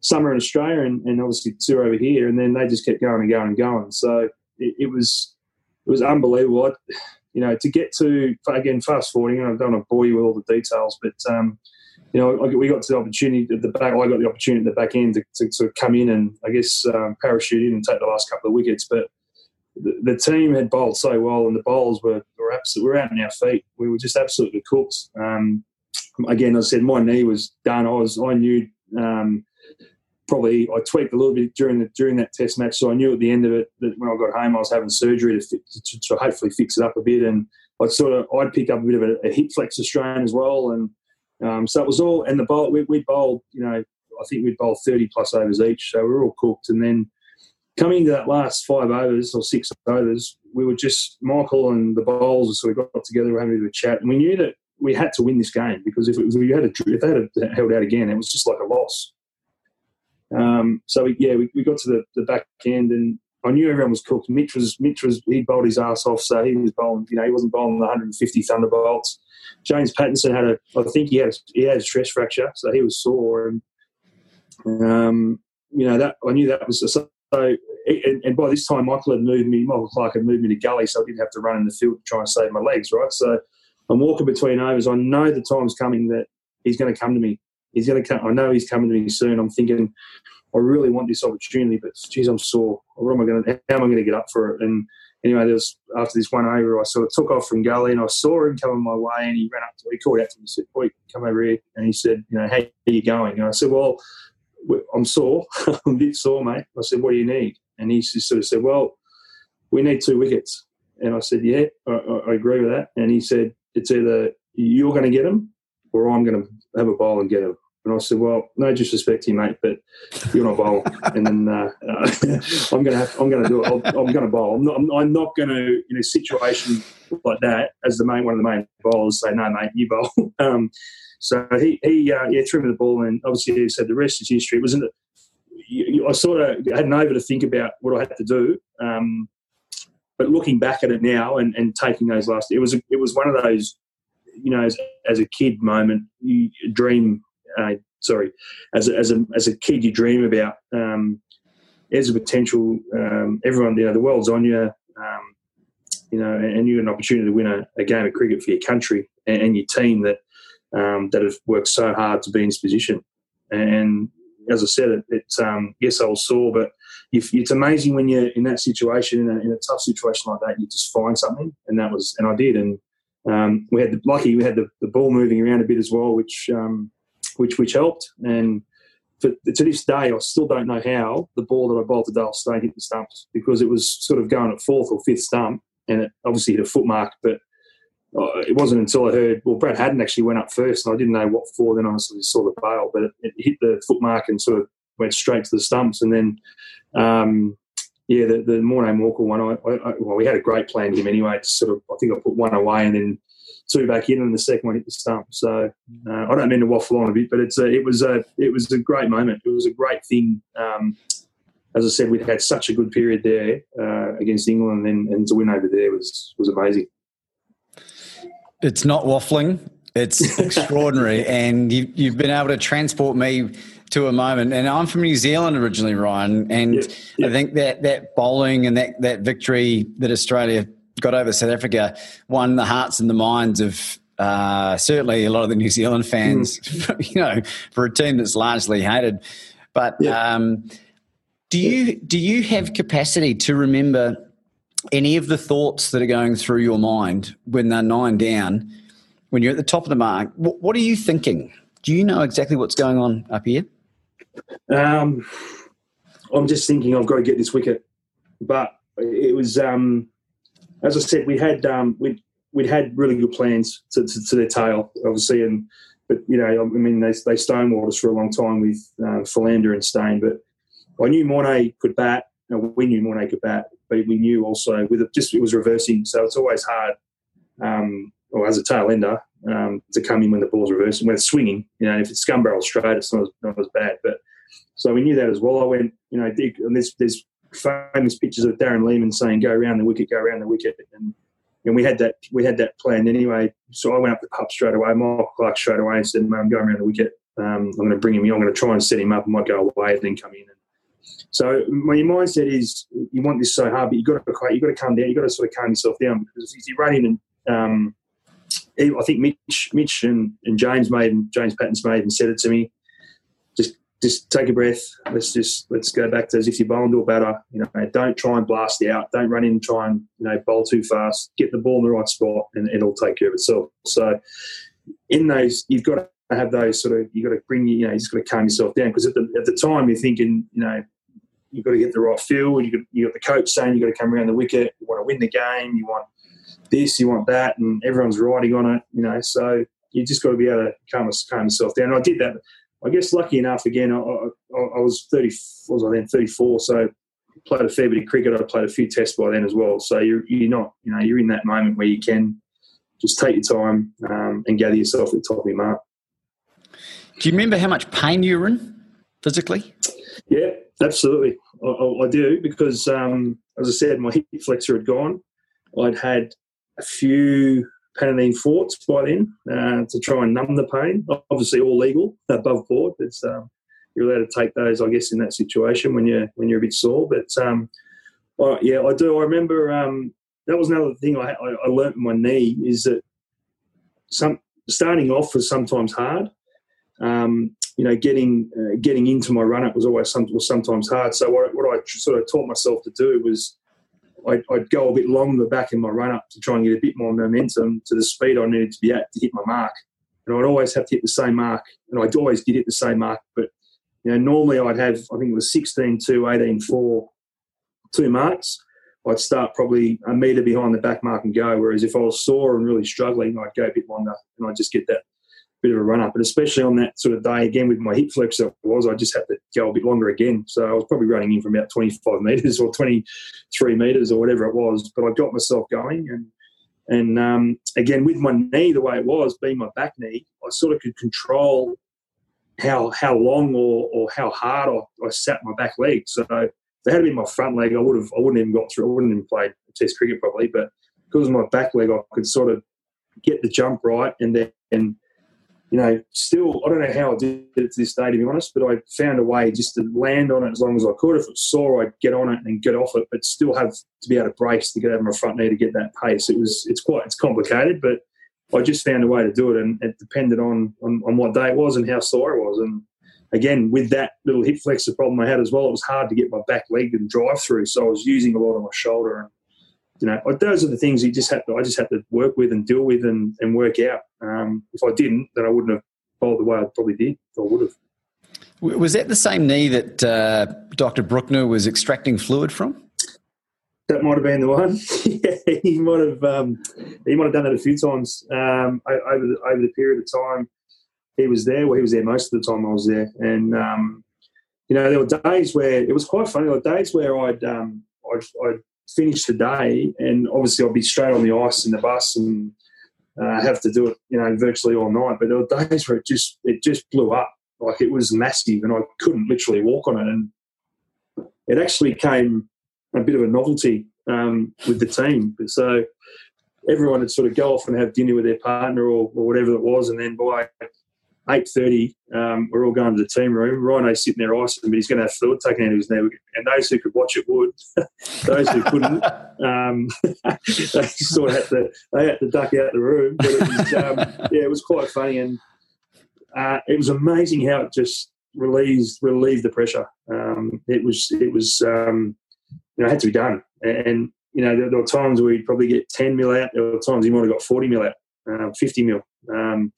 summer in Australia and, and obviously two over here. And then they just kept going and going and going. So it, it was it was unbelievable. I, you know, to get to again fast forwarding. I don't want to bore you with all the details, but um, you know, we got to the opportunity at the back. I got the opportunity at the back end to, to, to come in and I guess um, parachute in and take the last couple of wickets. But the, the, team had bowled so well, and the bowls were were absolutely we were out on our feet. We were just absolutely cooked. Um, again, as I said, my knee was done. I was I knew um, probably I tweaked a little bit during the, during that test match, so I knew at the end of it that when I got home I was having surgery to, to, to hopefully fix it up a bit, and I sort of I'd pick up a bit of a, a hip flexor strain as well, and um, so it was all, and the bowl, we, we bowled, you know, I think we'd bowled 30 plus overs each. So we were all cooked. And then coming to that last five overs or six overs, we were just, Michael and the bowls, so we got together, we were having a chat. And we knew that we had to win this game because if, was, we had a, if they had held out again, it was just like a loss. Um, so we, yeah, we, we got to the, the back end and I knew everyone was cooked. Mitch was Mitch was he bowled his ass off, so he was bowling. You know, he wasn't bowling the 150 thunderbolts. James Pattinson had a, I think he had he had a stress fracture, so he was sore, and um, you know that I knew that was so. And, and, by this time, Michael had moved me. Michael Clarke had moved me to gully, so I didn't have to run in the field to try and save my legs. Right, so I'm walking between overs. I know the time's coming that he's going to come to me. He's going to come. I know he's coming to me soon. I'm thinking, I really want this opportunity, but geez, I'm sore. What am I going? How am I going to get up for it? And anyway, there was after this one over, I sort of took off from gully and I saw him coming my way and he ran up to me, he called out to me said, Boy, come over here. And he said, You know, how are you going? And I said, Well, I'm sore. *laughs* I'm a bit sore, mate. I said, What do you need? And he sort of said, Well, we need two wickets. And I said, Yeah, I, I agree with that. And he said, It's either you're going to get them or I'm going to have a bowl and get them. And I said, "Well, no disrespect to you, mate, but you're not bowl." and then uh, uh, *laughs* I'm going to have, I'm to do it. i am going to bowl. I'm not, I'm, I'm not going to in a situation like that as the main one of the main bowlers say, "No, mate, you bowl." *laughs* um, so he he uh, yeah threw me the ball, and obviously he said the rest is history. It wasn't. I sort of had an over to think about what I had to do. Um, but looking back at it now and, and taking those last, it was it was one of those, you know, as, as a kid moment, you dream uh, sorry, as a, as a as a kid, you dream about um, as a potential. Um, everyone, you know, the world's on you. Um, you know, and you have an opportunity to win a, a, game of cricket for your country and, and your team that um, that have worked so hard to be in this position. And as I said, it, it's um, yes, I was sore, but if, it's amazing when you're in that situation, in a, in a, tough situation like that, you just find something, and that was, and I did, and um, we had the, lucky we had the, the, ball moving around a bit as well, which um, which which helped. And for, to this day, I still don't know how the ball that I bowled to Dale Steyn hit the stumps because it was sort of going at fourth or fifth stump, and it obviously hit a foot mark. But uh, it wasn't until I heard well, Brad Haddin actually went up first, and I didn't know what for. Then I sort of saw the bail, but it, it, hit the foot mark and sort of went straight to the stumps, and then. Um, yeah, the, the Morné Morkel one, I, I, well, we had a great plan him anyway. To sort of, I think I put one away and then two back in, and the second one hit the stump. So uh, I don't mean to waffle on a bit, but it's a, it was a it was a great moment. It was a great thing. Um, as I said, we'd had such a good period there uh, against England, and, and to win over there was was amazing. It's not waffling. It's *laughs* extraordinary, and you, you've been able to transport me to a moment. And I'm from New Zealand originally, Ryan, and yeah, yeah. I think that that bowling and that that victory that Australia got over South Africa won the hearts and the minds of uh, certainly a lot of the New Zealand fans. *laughs* Mm. you know, for a team that's largely hated, but. Yeah. Um, do you do you have capacity to remember any of the thoughts that are going through your mind when they're nine down, when you're at the top of the mark? What, what are you thinking? Do you know exactly what's going on up here? Um, I'm just thinking I've got to get this wicket, but it was um, as I said, we had um, we we'd had really good plans to, to, to, their tail, obviously, and but you know, I mean, they they stonewalled us for a long time with uh, Philander and Steyn, but I knew Morne could bat. You we knew Morne could bat, but we knew also with it just it was reversing, so it's always hard. Um, or as a tail ender, um, to come in when the ball's reversing, when it's swinging. You know, if it's scum barrel straight, it's not as, not as bad. But so we knew that as well. I went, you know, and there's, there's famous pictures of Darren Lehmann saying, "Go around the wicket, go around the wicket," and and we had that we had that planned anyway. So I went up the pup straight away, Mark Clarke straight away, and said, "I'm going around the wicket. Um, I'm going to bring him in. I'm going to try and set him up. I might go away and then come in." So my mindset is you want this so hard, but you got to you got to calm down. You got to sort of calm yourself down because if you run in and um, I think Mitch, Mitch and, and James made and James Pattinson's made and said it to me. Just take a breath. Let's just let's go back to as if you're bowling to a batter. You know, don't try and blast out. Don't run in and try and you know bowl too fast. Get the ball in the right spot, and it'll take care of itself. So in those, you've got to have those sort of. You've got to bring you know, you just got to calm yourself down because at the at the time you're thinking, you know, you've got to get the right feel. You got, you got the coach saying you've got to come around the wicket. You want to win the game. You want this, you want that, and everyone's riding on it. You know, so you just got to be able to calm, calm yourself down. And I did that. I guess lucky enough. Again, I, I, I was thirty. was I then? Thirty four. So played a fair bit of cricket. I played a few tests by then as well. So you're you're not you know you're in that moment where you can just take your time um, and gather yourself at the top of your mark. Do you remember how much pain you were in physically? Yeah, absolutely. I, I, I do because, um, as I said, my hip flexor had gone. I'd had a few Panadeine Fortes by then uh, to try and numb the pain. Obviously, all legal above board. It's um, you're allowed to take those, I guess, in that situation when you're when you're a bit sore. But um, yeah, I do. I remember um, that was another thing I, I, I my knee is that some starting off was sometimes hard. Um, you know, getting uh, getting into my run up was always some, was sometimes hard. So what, what I sort of taught myself to do was I'd, I'd, go a bit longer back in my run up to try and get a bit more momentum to the speed I needed to be at to hit my mark. And I'd always have to hit the same mark, and I'd always did hit the same mark. But you know, normally I'd have I think it was 16 2, 18 4, two marks. I'd start probably a metre behind the back mark and go. Whereas if I was sore and really struggling, I'd go a bit longer and I'd just get that bit of a run up. And especially on that sort of day again with my hip flex flexor was, I just had to go a bit longer again. So I was probably running in from about 25 *laughs* metres or 23 metres or whatever it was. But I got myself going. And, and um, again, with my knee the way it was, being my back knee, I sort of could control how how long or, or how hard I, I sat my back leg. So if it had been my front leg, I would have I wouldn't even got through. I wouldn't even played Test cricket probably. But because of my back leg, I could sort of get the jump right and then you know, still, I don't know how I did it to this day, to be honest, but I found a way just to land on it as long as I could. If it's sore, I'd get on it and get off it, but still have to be able to brace to get over my front knee to get that pace. It was, it's quite, it's complicated, but I just found a way to do it, and it depended on, on, on what day it was and how sore it was. And again, with that little hip flexor problem I had as well, it was hard to get my back leg and drive through, so I was using a lot of my shoulder and you know, those are the things you just have to, I just had to work with and deal with and, and work out. Um, if I didn't, then I wouldn't have bowled the way I probably did. I would have. Was that the same knee that uh, Dr. Brukner was extracting fluid from? That might have been the one. *laughs* yeah, he might have. Um, he might have done that a few times um, over the, over the period of time he was there. Well, he was there most of the time I was there, and um, you know there were days where it was quite funny. There were days where I'd um, I'd, I'd finish the day, and obviously I'll be straight on the ice in the bus and uh, have to do it, you know, virtually all night. But there were days where it just it just blew up, like it was massive, and I couldn't literally walk on it. And it actually came a bit of a novelty um, with the team. So everyone would sort of go off and have dinner with their partner or, or whatever it was, and then by eight thirty, um, we're all going to the team room. Rhino's sitting there icing, but he's going to have fluid taken out of his knee. And those who could watch it would. *laughs* those who couldn't, *laughs* um, *laughs* they sort of had to they had to duck out the room. But it was, um, yeah, it was quite funny, and uh, it was amazing how it just relieves relieved the pressure. Um, it was it was um, you know it had to be done, and you know there, there, were times where you'd probably get ten mil out. There were times you might have got forty mil out, um, fifty mil. Um,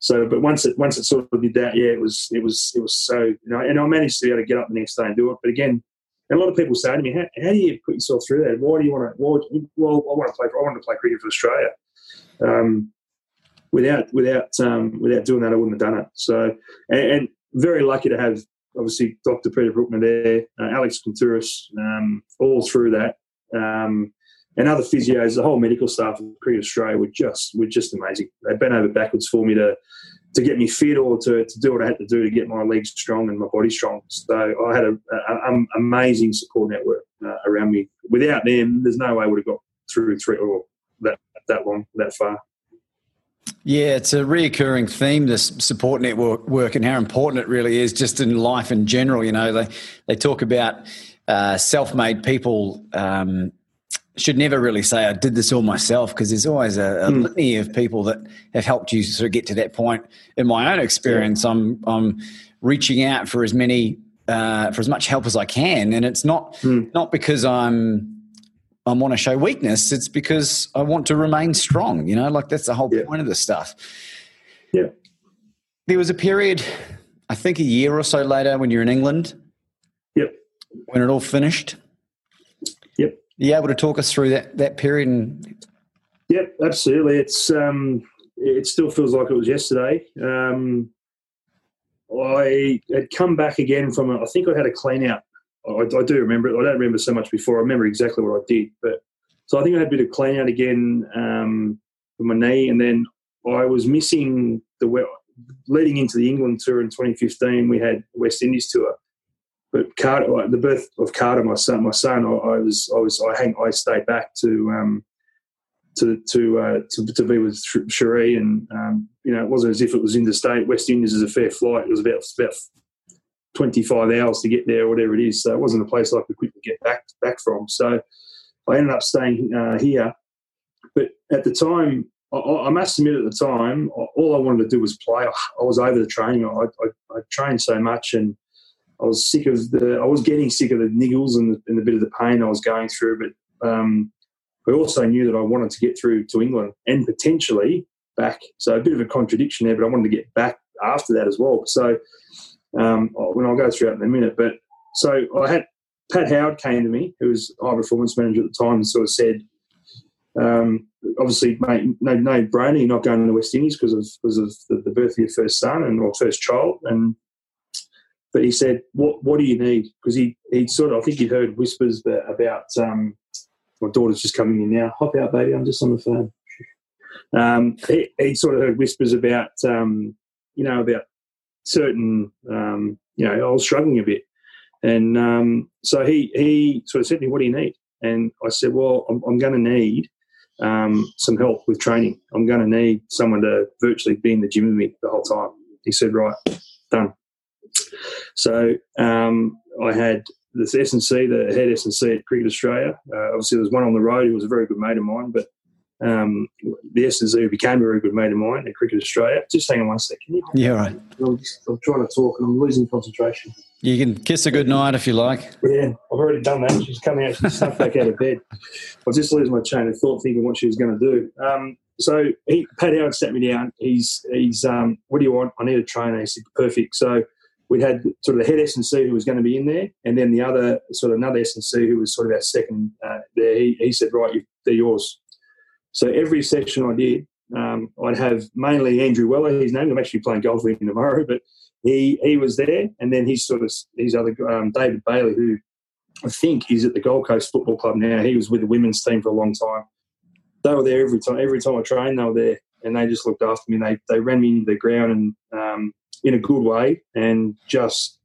so, but once it once it sort of did that, yeah, it was it was it was so you know, and I managed to be able to get up the next day and do it. But again, a lot of people say to me, "How, how do you put yourself through that? Why do you want to? Why, well, I want to play. I want to play cricket for Australia. Um, without without um, without doing that, I wouldn't have done it. So, and, and very lucky to have obviously Dr. Peter Brukner there, uh, Alex Kontouris, um, all through that. Um, and other physios, the whole medical staff of Cricket Australia were just were just amazing. They bent over backwards for me to to get me fit or to, to do what I had to do to get my legs strong and my body strong. So I had an amazing support network uh, around me. Without them, there's no way I would have got through three or that that long, that far. Yeah, it's a reoccurring theme, this support network work and how important it really is just in life in general. You know, they, they talk about uh, self made people um, should never really say I did this all myself because there's always a, a mm. litany of people that have helped you sort of get to that point. In my own experience, yeah. I'm I'm reaching out for as many uh, for as much help as I can, and it's not mm. not because I'm I want to show weakness. It's because I want to remain strong. You know, like that's the whole yeah. point of this stuff. Yeah. There was a period, I think, a year or so later when you're in England. Yep. When it all finished you able to talk us through that, that period? And... Yep, absolutely. It's um, it still feels like it was yesterday. Um, I had come back again from a, I think I had a clean out. I, I, do remember it. I don't remember so much before. I remember exactly what I did. But so I think I had a bit of clean out again um, with my knee, and then I was missing the well leading into the England tour in 2015. We had West Indies tour, but Carter, the birth of Carter, my son, my son, I, I was, I was, I hang, I stayed back to, um, to, to, uh, to, to be with Cherie, and um, you know, it wasn't as if it was interstate. West Indies is a fair flight. It was about about twenty five hours to get there, or whatever it is. So it wasn't a place I could quickly get back back from. So I ended up staying uh, here. But at the time, I, I, must admit, at the time, all I wanted to do was play. I, was over the training. I, I, I trained so much and I was sick of the, I was getting sick of the niggles and the, and the bit of the pain I was going through. But um, I also knew that I wanted to get through to England and potentially back. So a bit of a contradiction there, but I wanted to get back after that as well. So um, when I'll go through that in a minute. But so I had Pat Howard came to me, who was high performance manager at the time, and sort of said, um, obviously, mate, no, no brainer, you're not going to the West Indies because of because of the, the birth of your first son and or first child, and but he said, "What what do you need?" Because he he sort of I think he'd heard whispers about um, my daughter's just coming in now. Hop out, baby. I'm just on the phone. Um, he, he, sort of heard whispers about um, you know about certain um, you know I was struggling a bit, and um, so he he sort of said to me, "What do you need?" And I said, "Well, I'm, I'm going to need." Um, some help with training. I'm going to need someone to virtually be in the gym with me the whole time. He said, "Right, done." So um, I had this S&C, the head S&C at Cricket Australia. Uh, obviously, there was one on the road who was a very good mate of mine, but um, the S&C became a very good mate of mine at Cricket Australia. Just hang on one second. Yeah, right. I'm, just, I'm, trying to talk and I'm losing concentration. You can kiss a good night if you like. Yeah, I've already done that. She's coming out, she's snuck back out of bed. I was just losing my chain of thought thinking what she was going to do. Um, so he, Pat Howard sat me down. He's, he's um, what do you want? I need a trainer. He said, perfect. So we had sort of the head S&C who was going to be in there, and then the other sort of another S&C who was sort of our second uh, there. He, he, said, right, they're yours. So every session I did, um, I'd have mainly Andrew Weller, his name. I'm actually playing golf with him tomorrow, but he he was there, and then he's sort of his other um, David Bailey, who I think is at the Gold Coast Football Club now. He was with the women's team for a long time. They were there every time. Every time I trained, they were there, and they just looked after me. And they they ran me into the ground and um, in a good way. And just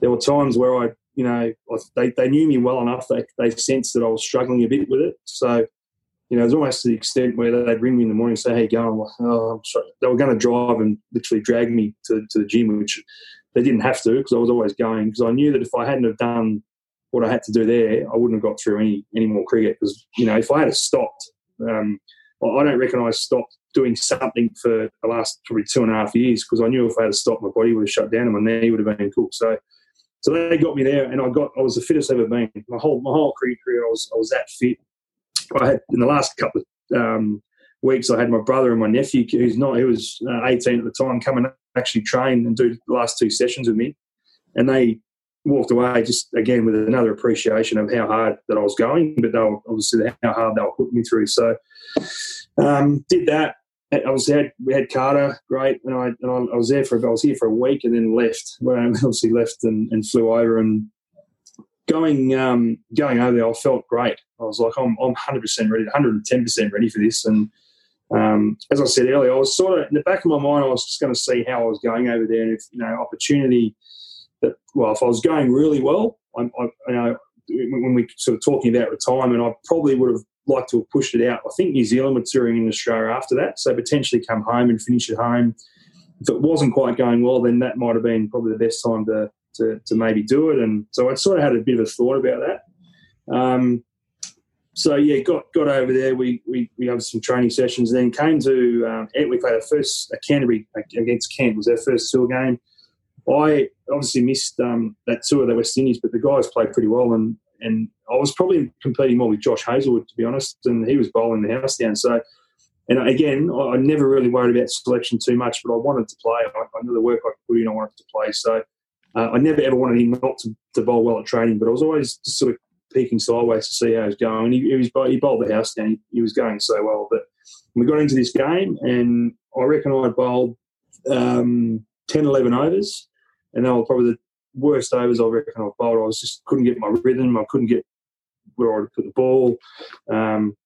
there were times where I, you know, they, they knew me well enough. They, they sensed that I was struggling a bit with it. So, you know, it was almost to the extent where they'd ring me in the morning and say, "Hey, go." I'm like, "Oh, I'm sorry." They were going to drive and literally drag me to, to the gym, which they didn't have to because I was always going because I knew that if I hadn't have done what I had to do there, I wouldn't have got through any any more cricket. Because you know, if I had stopped, um, I don't reckon I stopped doing something for the last probably two and a half years because I knew if I had stopped, my body would have shut down and my knee would have been cooked. So, so they got me there, and I got I was the fittest I've ever been. My whole my whole career, I was I was that fit. I had in the last couple of um, weeks, I had my brother and my nephew, who's not, who was uh, 18 at the time, come and actually train and do the last two sessions with me, and they walked away just again with another appreciation of how hard that I was going, but they were obviously how hard they were putting me through. So um, did that. I was had we had Carter, great, and I and I, was there for I was here for a week and then left. Well, *laughs* obviously left and, and flew over and going um, going over there. I felt great. I was like, I'm I'm 100 percent ready, 110 percent ready for this. And um, as I said earlier, I was sort of in the back of my mind, I was just going to see how I was going over there, and if you know opportunity that well, if I was going really well, I, I you know when we sort of talking about retirement, I probably would have liked to have pushed it out. I think New Zealand were touring in Australia after that, so potentially come home and finish at home. If it wasn't quite going well, then that might have been probably the best time to to, to maybe do it. And so I sort of had a bit of a thought about that. Um, so yeah, got got over there. We we, we had some training sessions. Then came to um, we played our first uh, Canterbury against Kent was our first tour game. I obviously missed um, that tour of the West Indies, but the guys played pretty well, and and I was probably competing more with Josh Hazlewood to be honest, and he was bowling the house down. So, and again, I, never really worried about selection too much, but I wanted to play. I, I knew the work I put in, I wanted to play. So, uh, I never ever wanted him not to, to bowl well at training, but I was always just sort of peeking sideways to see how he was going. He, he was he bowled the house down. He, he, was going so well, but we got into this game, and I reckon I bowled um, 10, 11 overs, and they were probably the worst overs I reckon I've bowled. I was just couldn't get my rhythm. I couldn't get where I'd put the ball. Um,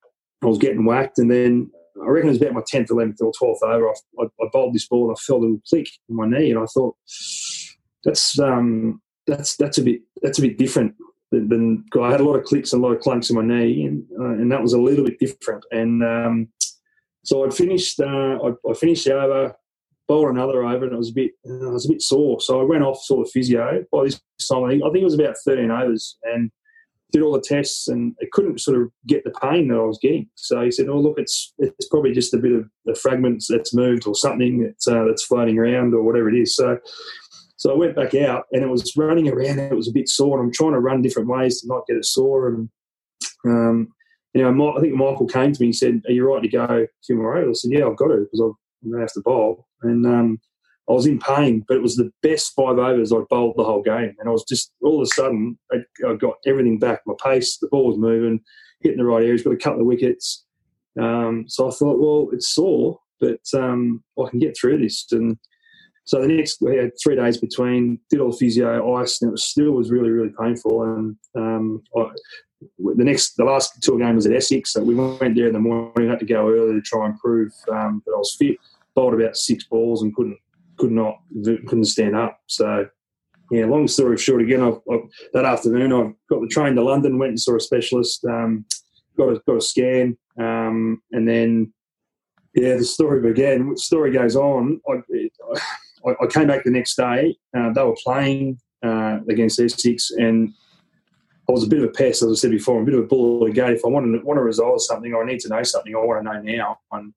I was getting whacked, and then I reckon it was about my tenth, eleventh, or twelfth over. I, I, I, bowled this ball, and I felt a little click in my knee, and I thought that's um, that's that's a bit that's a bit different. Than, than I had a lot of clicks and a lot of clunks in my knee, and uh, and that was a little bit different. And um, so I'd finished uh, I, I finished the over, bowled another over, and it was a bit uh, I was a bit sore. So I went off saw the physio. By this time, I think, I think it was about thirteen overs, and did all the tests and it couldn't sort of get the pain that I was getting. So he said, "Oh, look, it's it's probably just a bit of the fragments that's moved or something that's uh, that's floating around or whatever it is." So, so I went back out and it was running around. And it was a bit sore, and I'm trying to run different ways to not get it sore. And um, you know, I think Michael came to me and said, "Are you right to go few? I said, "Yeah, I've got to because I'm to have to bowl." And um, I was in pain, but it was the best five overs I bowled the whole game. And I was just all of a sudden, I, I got everything back. My pace, the ball was moving, hitting the right areas, got a couple of wickets. Um, so I thought, well, it's sore, but um, I can get through this. And so the next, we had three days between, did all physio, ice, and it was still was really, really painful. And um, I, the next, the last tour game was at Essex, so we went there in the morning. Had to go early to try and prove um, that I was fit. Bowled about six balls and couldn't could not couldn't stand up. So yeah, long story short, again, I, I, that afternoon I got the train to London, went and saw a specialist, um, got a got a scan, um, and then yeah, the story began. The story goes on. I, I came back the next day. Uh, they were playing uh, against Essex, and I was a bit of a pest, as I said before, I'm a bit of a bull at the gate. If I want to want to resolve something, I need to know something, I want to know now. And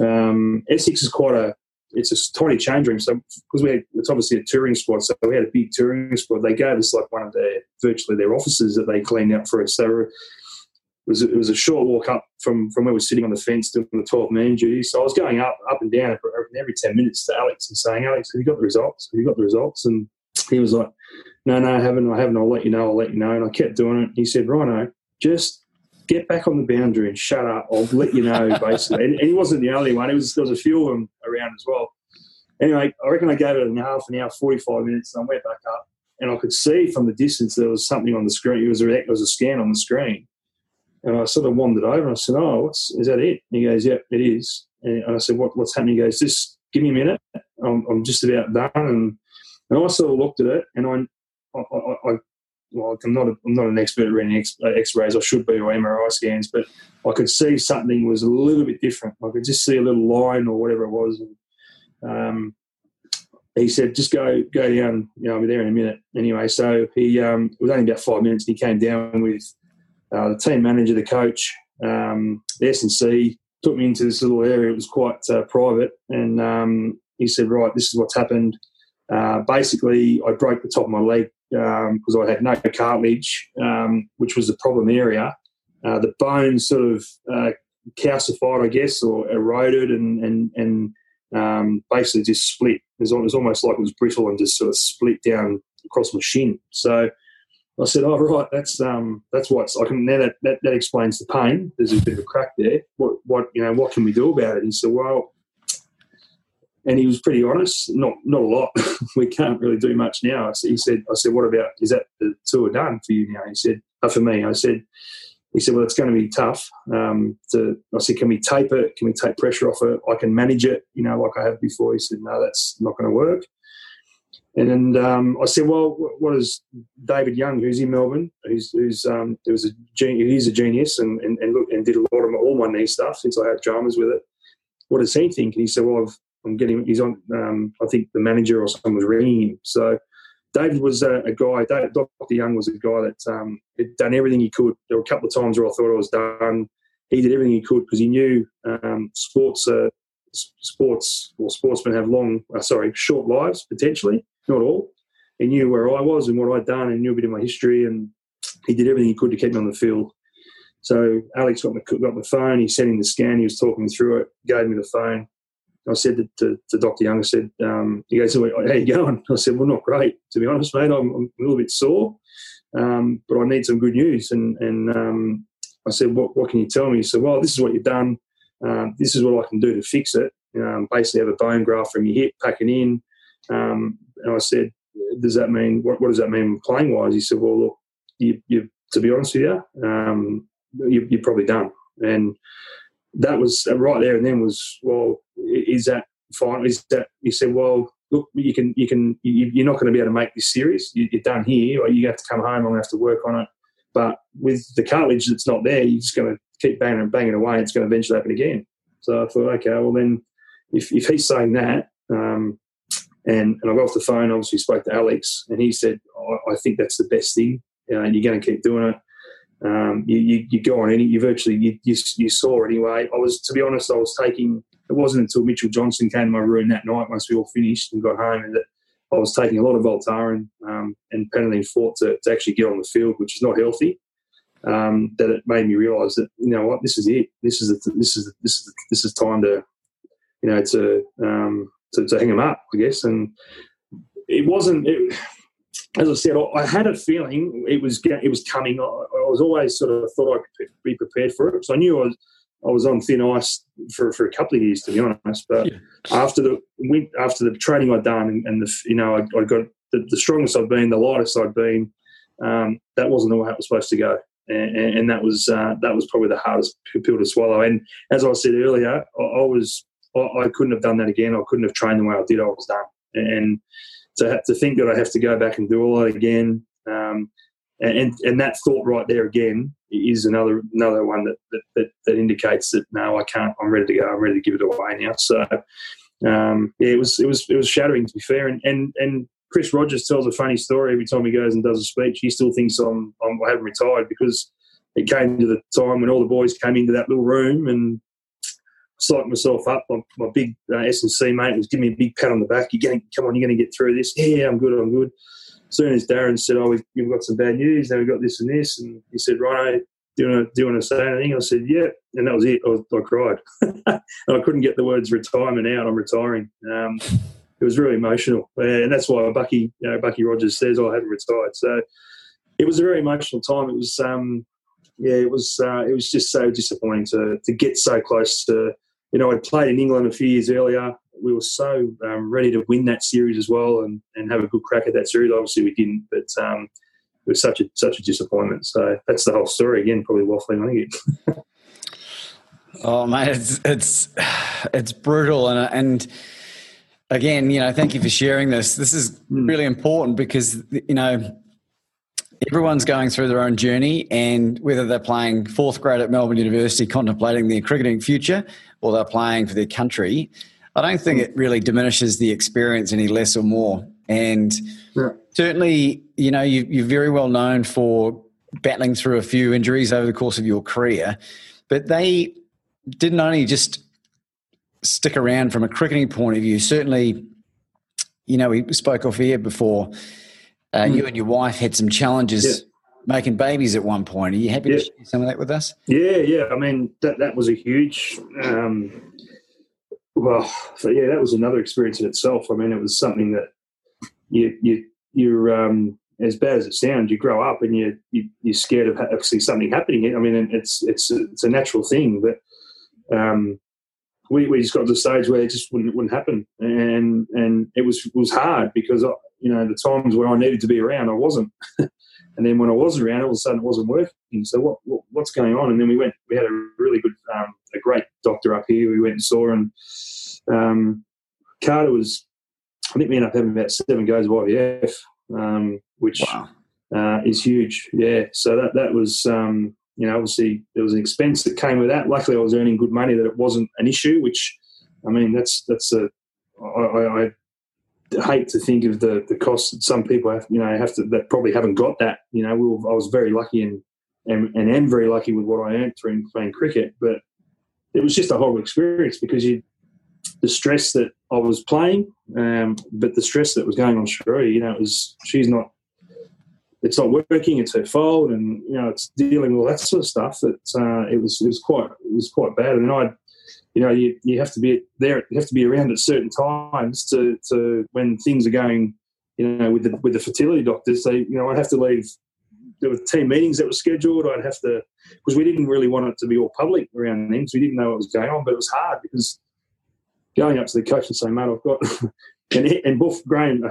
um, Essex is quite a it's a tiny change room. So because we had, it's obviously a touring squad, so we had a big touring squad. They gave us like one of their virtually their offices that they cleaned out for us. So it was it was a short walk up from from where we're sitting on the fence doing the twelve man duty. So I was going up up and down every ten minutes to Alex and saying, Alex, have you got the results? Have you got the results? And he was like, No, no, I haven't. I haven't. I'll let you know. I'll let you know. And I kept doing it. He said, Rhino, just get back on the boundary and shut up. I'll let you know, *laughs* basically. and, and, he wasn't the only one. It Was, there was a few of them around as well. Anyway, I reckon I gave it an half an hour, 45 minutes, and I went back up. And I could see from the distance there was something on the screen. It was a, it was a scan on the screen. And I sort of wandered over and I said, Oh, what's, is that it? And he goes, Yep, it is. And I said, what, What's happening? He goes, Just give me a minute. I'm, I'm just about done. And, and I sort of looked at it and I, I, I, well, I'm not a, I'm not an expert at reading uh, X-rays. I should be or MRI scans, but I could see something was a little bit different. I could just see a little line or whatever it was. And, um, he said, "Just go go down. You know, I'll be there in a minute." Anyway, so he um, it was only about five minutes. And he came down with uh, the team manager, the coach, um, the S and C. Took me into this little area. It was quite uh, private, and um, he said, "Right, this is what's happened." Uh, basically, I broke the top of my leg because um, I had no cartilage, um, which was the problem area. Uh, the bone sort of uh, calcified, I guess, or eroded, and and and um, basically just split. It was, almost like it was brittle and just sort of split down across my shin. So I said, "Oh right, that's um, that's what's I can now that, that that explains the pain. There's a bit of a crack there. What what you know what can we do about it?" He said, "Well." And he was pretty honest. Not not a lot. *laughs* we can't really do much now. He said, "I said, what about is that the tour done for you now?" He said, oh, "For me." I said, he said, "Well, it's going to be tough." Um, to, I said, "Can we tape it? Can we take pressure off it? I can manage it, you know, like I have before." He said, "No, that's not going to work." And then um, I said, "Well, what is David Young, who's in Melbourne, who's, who's um, was a he's a genius and, and, and, look and did a lot of all my knee stuff since I had dramas with it. What does he think?" And he said, "Well, i am getting he's on. Um, I think the manager or someone was ringing him, so." David was a, a guy. David, Dr. Young was a guy that um, had done everything he could. There were a couple of times where I thought I was done. He did everything he could because he knew um, sports, uh, sports or sportsmen have long, uh, sorry, short lives potentially, not all. He knew where I was and what I'd done, and knew a bit of my history, and he did everything he could to keep me on the field. So Alex got my got my phone. He sent in the scan. He was talking through it. Gave me the phone. I said to, to, to Dr. Young, I said, um, he goes, how you going? I said, well, not great, to be honest, mate. I'm, I'm a little bit sore, um, but I need some good news. And, and um, I said, what, what can you tell me? He said, well, this is what you've done. Um, this is what I can do to fix it. Um, basically have a bone graft from your hip, pack it in. Um, and I said, does that mean, what, what does that mean playing wise? He said, well, look, you, you to be honest with you, you, you're probably done. And that was right there and then was well is that fine is that you said well look you can you can you're not going to be able to make this series. You're done here or you have to come home i'm going to have to work on it. But with the cartilage that's not there you're just going to keep banging and banging away. It's going to eventually happen again. So i thought okay well then if, if he's saying that um, and, and I got off the phone, obviously spoke to Alex, and he said, I, I think that's the best thing, uh, and you're going to keep doing it. Um, you, you, you, go on any, you virtually, you, you, you, saw anyway. I was, to be honest, I was taking, it wasn't until Mitchell Johnson came to my room that night once we all finished and got home and that I was taking a lot of Voltaren um, and Panadeine Forte to, to actually get on the field, which is not healthy. Um, that it made me realise that you know what this is it. This is this is this is this is time to you know to um, to, to hang them up, I guess. And it wasn't. It, as I said, I had a feeling it was it was coming. I, I was always sort of thought I could be prepared for it. So I knew I was I was on thin ice for, for a couple of years, to be honest. But yeah. after the went, after the training I'd done, and, and the you know I, I got the, the, strongest I've been, the lightest I'd been. Um, that wasn't the way it was supposed to go, and, and that was uh, that was probably the hardest pill to swallow. And as I said earlier, I, I was I, I, couldn't have done that again. I couldn't have trained the way I did. I was done, and to have to think that I have to go back and do all that again. Um, and and that thought right there again is another another one that that, that, that indicates that no, I can't. I'm ready to go. I'm ready to give it away now. So um, yeah, it was it was it was shattering to be fair. And and and Chris Rogers tells a funny story every time he goes and does a speech. He still thinks I'm, I'm I haven't retired because it came to the time when all the boys came into that little room and psyched myself up. My, my big uh, S and C mate was giving me a big pat on the back. You're going, come on, you're going to get through this. Yeah, I'm good. I'm good as soon as Darren said, "Oh, we've, got some bad news. Now we've got this and this," and he said, "Right, do you want to, do you want to say anything?" I said, "Yeah," and that was it. I, was, I cried, *laughs* and I couldn't get the words "retirement" out. I'm retiring. Um, it was really emotional, and that's why Bucky, you know, Bucky Rogers says, "I haven't retired." So it was a very emotional time. It was, um, yeah, it was, uh, it was just so disappointing to to get so close to. You know, I played in England a few years earlier we were so um, ready to win that series as well and, and have a good crack at that series. Obviously, we didn't, but um, it was such a such a disappointment. So that's the whole story. Again, probably waffling on it. *laughs* oh man, it's it's it's brutal, and and again, you know, thank you for sharing this. This is hmm. really important because you know everyone's going through their own journey, and whether they're playing fourth grade at Melbourne University, contemplating their cricketing future, or they're playing for their country, I don't think it really diminishes the experience any less or more. And yeah. certainly, you know, you, are very well known for battling through a few injuries over the course of your career, but they didn't only just stick around from a cricketing point of view. Certainly, you know, we spoke off air before. Uh, mm. You and your wife had some challenges yeah. making babies at one point. Are you happy yeah. to share some of that with us? Yeah, yeah. I mean, that that was a huge. Um, well, so yeah, that was another experience in itself. I mean, it was something that you you you're um, as bad as it sounds, you grow up and you, you you're scared of actually something happening. I mean, it's it's it's a natural thing, but um, we, we just got to the stage where it just wouldn't wouldn't happen, and and it was was hard because uh, you know the times when I needed to be around, I wasn't, *laughs* and then when I was around, all of a sudden it wasn't working. So what, what what's going on? And then we went. We had a really good, um, a great doctor up here. We went and saw, and um, Carter was. I think we ended up having about seven goes of IVF, um, which wow. uh, is huge. Yeah. So that that was um, you know, obviously there was an expense that came with that. Luckily, I was earning good money that it wasn't an issue. Which, I mean, that's that's a I, I, I hate to think of the the costs that some people have you know have to that probably haven't got that. You know, we were, I was very lucky and, and and am very lucky with what I earned through playing cricket, but it was just a horrible experience because you the stress that I was playing, um, but the stress that was going on Sheree, you know, it was she's not it's not working, it's her fault, and you know it's dealing with all that sort of stuff. That uh, it was it was quite it was quite bad. And I, you know, you, you have to be there, you have to be around at certain times to to when things are going, you know, with the with the fertility doctors. They, you know, I'd have to leave. There were team meetings that were scheduled. I'd have to because we didn't really want it to be all public around them, so we didn't know what was going on. But it was hard because going up to the coach and saying, "Mate, I've got," *laughs* and and Boof Graham,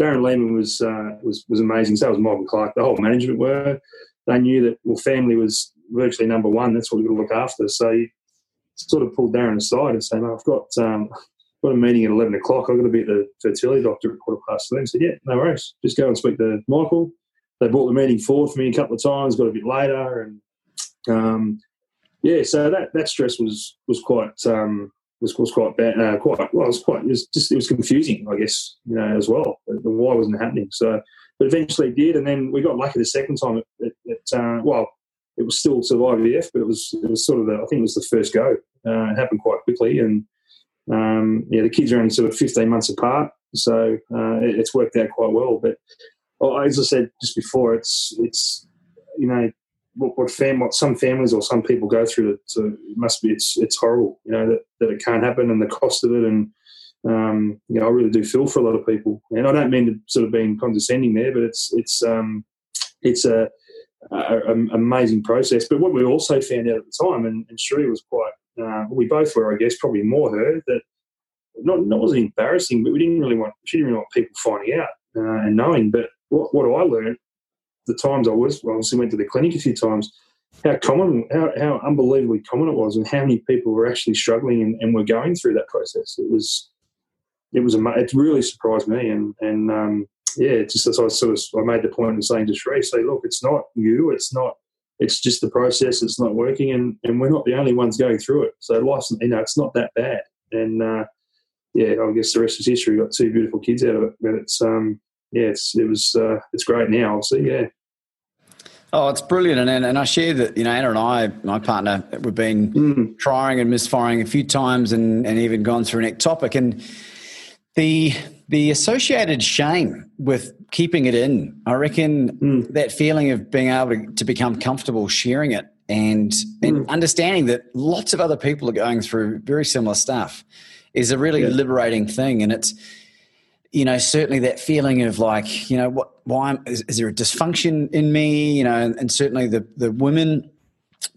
Darren Lehmann was uh, was was amazing. So was Michael Clarke. The whole management were. They knew that well, family was virtually number one. That's what we've got to look after. So you sort of pulled Darren aside and said, "I've got um, got a meeting at eleven o'clock. I've got to be at the fertility doctor at quarter past eleven. Said, "Yeah, no worries. Just go and speak to Michael." They brought the meeting forward for me a couple of times. Got a bit later, and um, yeah, so that that stress was was quite um, was, was quite bad. Uh, quite well, it was quite. It was just it was confusing, I guess, you know, as well. The why wasn't happening. So, but eventually it did, and then we got lucky the second time. It, it, uh, well, it was still sort of IVF, but it was it was sort of the, I think it was the first go. Uh, it happened quite quickly, and um, yeah, the kids are only sort of 15 months apart, so uh, it, it's worked out quite well. But as I said just before, it's it's you know what, what, fam- what some families or some people go through to, it must be it's it's horrible you know that, that it can't happen and the cost of it and um, you know I really do feel for a lot of people. And I don't mean to sort of being condescending there but it's it's um, it's a, a, a, amazing process. But what we also found out at the time and, and Sheree was quite uh, we both were I guess probably more her that not not wasn't embarrassing but we didn't really want she didn't really want people finding out uh, and knowing. But what, what I learned the times I was, well, obviously went to the clinic a few times, how common, how, how unbelievably common it was, and how many people were actually struggling and, and were going through that process. It was, it was, a it really surprised me, and and um, yeah, just as I sort of, I made the point of saying to Sheree, say, look, it's not you, it's not, it's just the process, it's not working, and and we're not the only ones going through it. So life's, you know, it's not that bad, and uh, yeah, I guess the rest is history. We got two beautiful kids out of it, but it's um, yeah, it's it was uh, it's great now. Obviously, yeah. Oh, it's brilliant, and and I share that you know Anna and I, my partner, we've been mm. trying and misfiring a few times, and and even gone through an ectopic, and the the associated shame with keeping it in, I reckon mm. that feeling of being able to, to become comfortable sharing it and and mm. understanding that lots of other people are going through very similar stuff is a really yeah. liberating thing, and it's you know, certainly that feeling of like, you know, what, why is, is there a dysfunction in me? You know, and, and, certainly the the women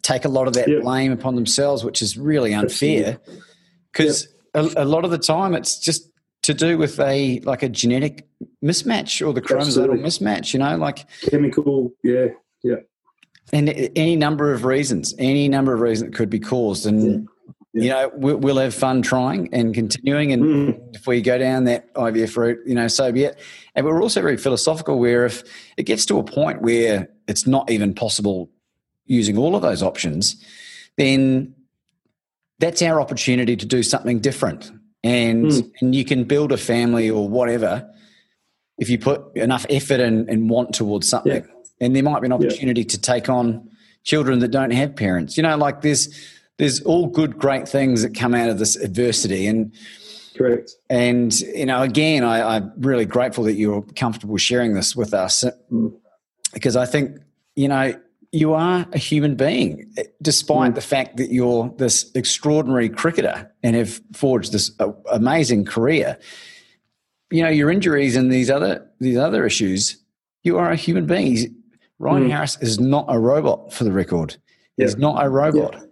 take a lot of that blame upon themselves, which is really unfair. Because a, a, lot of the time it's just to do with a like a genetic mismatch or the chromosomal mismatch. You know, like chemical, yeah, yeah, and any number of reasons, any number of reasons could be caused, and you know, we'll, we'll, have fun trying and continuing. And mm. if we go down that IVF route, you know, so be it. And we're also very philosophical where if it gets to a point where it's not even possible using all of those options, then that's our opportunity to do something different. And, mm. and you can build a family or whatever if you put enough effort and, and want towards something. Yeah. And there might be an opportunity yeah. to take on children that don't have parents. You know, like there's there's all good, great things that come out of this adversity. And correct. And you know, again, I, am really grateful that you're comfortable sharing this with us because I think you know you are a human being, despite mm. the fact that you're this extraordinary cricketer and have forged this uh, amazing career. You know, your injuries and these other these other issues. You are a human being. Ryan mm. Harris is not a robot, for the record. He's not a robot. Yeah.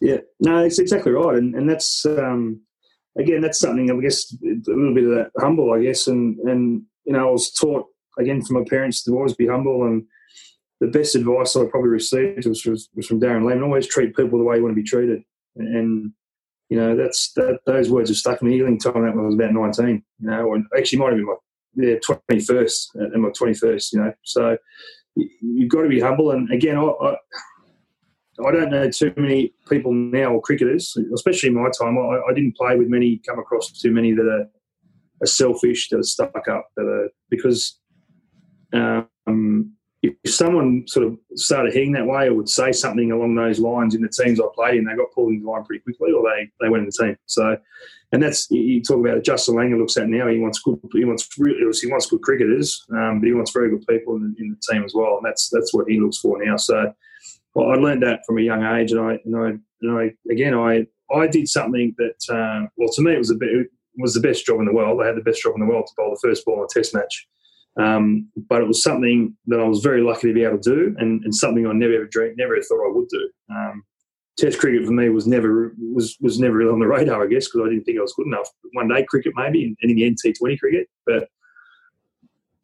Yeah, no, it's exactly right, and and that's um, again that's something I guess a little bit of that humble, I guess, and and you know I was taught again from my parents to always be humble, and the best advice I probably received was, was, was from Darren Lehmann: always treat people the way you want to be treated, and you know that's that those words have stuck in me. Healing time that when I was about nineteen, you know, or actually might have been my yeah twenty first and my twenty first, you know, so you've got to be humble, and again I I don't know too many people now or cricketers, especially in my time. I, I didn't play with many, come across too many that are, are selfish, that are stuck up, that are because um, if someone sort of started heading that way or would say something along those lines in the teams I played in, they got pulled in the line pretty quickly or they, they went in the team. So, and that's you talk about. Justin Langer looks at now. He wants good. He wants really. He wants good cricketers, um, but he wants very good people in, in, the team as well. And that's that's what he looks for now. So, well, I learned that from a young age, and I, and I, and I again, I, I did something that, uh, well, to me, it was a bit, it was the best job in the world. I had the best job in the world to bowl the first ball in a Test match, um, but it was something that I was very lucky to be able to do, and, and something I never ever dreamed, never thought I would do. Um, Test cricket for me was never was was never really on the radar, I guess, because I didn't think I was good enough. One day cricket maybe, and, and in the end T20 cricket, but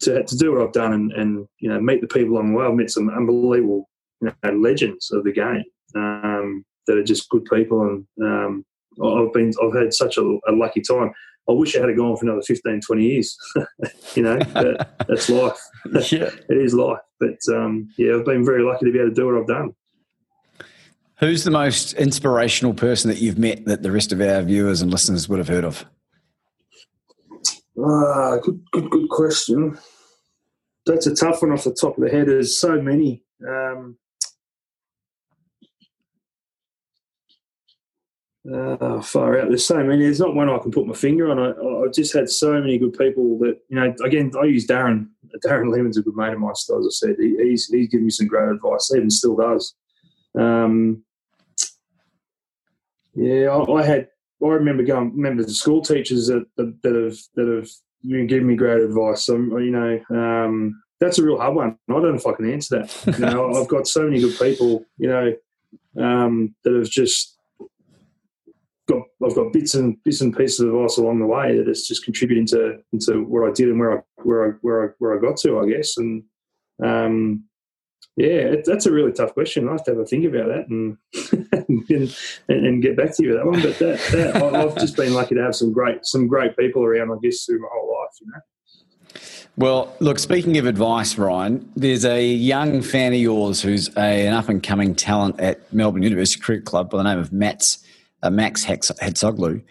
to, to do what I've done and, and you know meet the people along the way, I've met some unbelievable you know, legends of the game um, that are just good people. And um, I've been I've had such a, a, lucky time. I wish I had gone for another 15, 20 years. *laughs* you know, *laughs* that's life. Yeah. *laughs* it is life. But um, yeah, I've been very lucky to be able to do what I've done. Who's the most inspirational person that you've met that the rest of our viewers and listeners would have heard of? Ah, good, good, good question. That's a tough one off the top of the head. There's so many. Um, Uh, far out. There's so many. There's not one I can put my finger on. I, have just had so many good people that you know. Again, I use Darren. *laughs* Darren Lehmann's a good mate of mine. As I said, he, he's he's given me some great advice. Even still does. Um, yeah, I, I, had. I remember going. Remember the school teachers that that, that have that have giving me great advice. So, you know, um, that's a real hard one. I don't know if I can answer that. You know, *laughs* I've got so many good people. You know, um, that have just got I've got bits and bits and pieces of advice along the way that just contributing to into what I did and where I where I where I where I got to, I guess. And um, yeah, it, that's a really tough question. I have to have a think about that and *laughs* and, and, get back to you with that one. But that, that I've just been lucky to have some great some great people around, I guess, through my whole life. You know. Well, look, speaking of advice, Ryan, there's a young fan of yours who's a, an up and coming talent at Melbourne University Cricket Club by the name of Mats uh, Max Hatzoglou.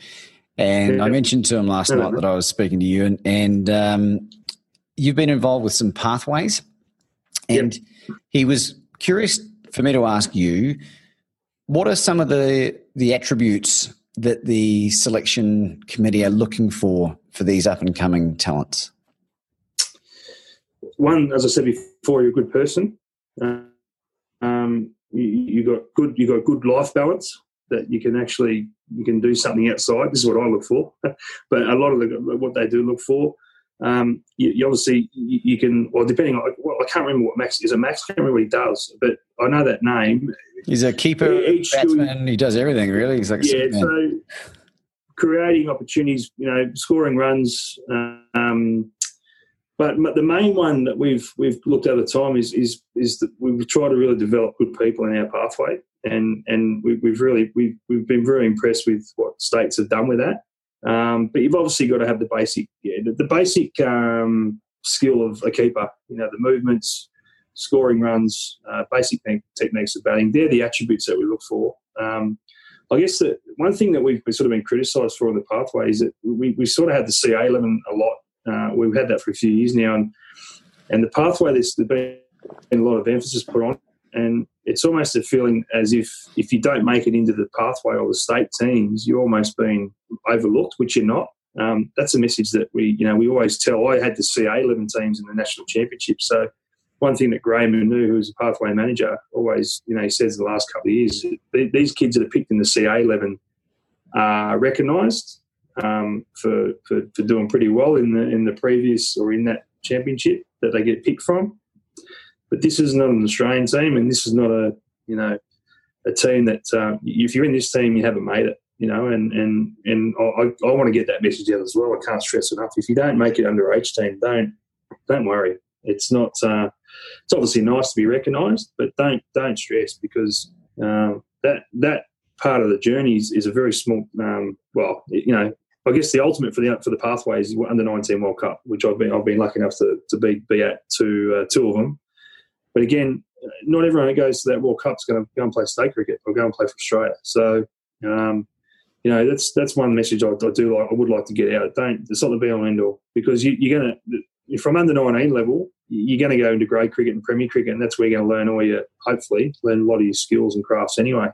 And yeah. I mentioned to him last yeah. night that I was speaking to you, and, and um, you've been involved with some pathways. And he was curious for me to ask you what are some of the, the attributes that the selection committee are looking for for these up and coming talents? One, as I said before, you're a good person. Um, you, you got good. You got good life balance that you can actually you can do something outside. This is what I look for, *laughs* but a lot of the, what they do look for. Um, you, you, obviously you, you, can, well, depending on, well, I can't remember what Max is. A Max? I can't remember what he does, but I know that name. He's a keeper, Each batsman. He does everything really. He's like yeah. So creating opportunities, you know, scoring runs. Um, but the main one that we've we've looked at the time is is is that we've tried to really develop good people in our pathway and and we, have really we've, we've been very impressed with what states have done with that. Um, but you've obviously got to have the basic, yeah, the, the basic um, skill of a keeper. You know, the movements, scoring runs, uh, basic techniques of batting. They're the attributes that we look for. Um, I guess that one thing that we've sort of been criticised for in the pathway is that we, we sort of had the CA eleven a lot. Uh, we've had that for a few years now, and and the pathway there's been a lot of emphasis put on, and it's almost a feeling as if if you don't make it into the pathway or the state teams, you're almost being overlooked, which you're not. Um, that's a message that we, you know, we always tell. I had to CA11 teams in the national championship, so one thing that Graham Manou, who was a pathway manager, always, you know, he says the last couple of years, these kids that are picked in the CA11 are recognised um, for, for, for doing pretty well in the in the previous or in that championship that they get picked from. But this is not an Australian team, and this is not a you know a team that uh, if you're in this team, you haven't made it. You know, and and and I, I want to get that message out as well. I can't stress enough. If you don't make it under H team, don't don't worry. It's not. Uh, it's obviously nice to be recognised, but don't don't stress because um, that that part of the journey is, is a very small. Um, well, you know, I guess the ultimate for the for the pathways is under nineteen World Cup, which I've been I've been lucky enough to to be be at two uh, two of them. But again, not everyone that goes to that World Cup is going to go and play state cricket or go and play for Australia. So, um, you know, that's that's one message I, I, do like. I would like to get out. Don't it's not the be all end all because you, you're going to from under 19 level, you're going to go into grade cricket and Premier cricket, and that's where you're going to learn all your hopefully learn a lot of your skills and crafts anyway.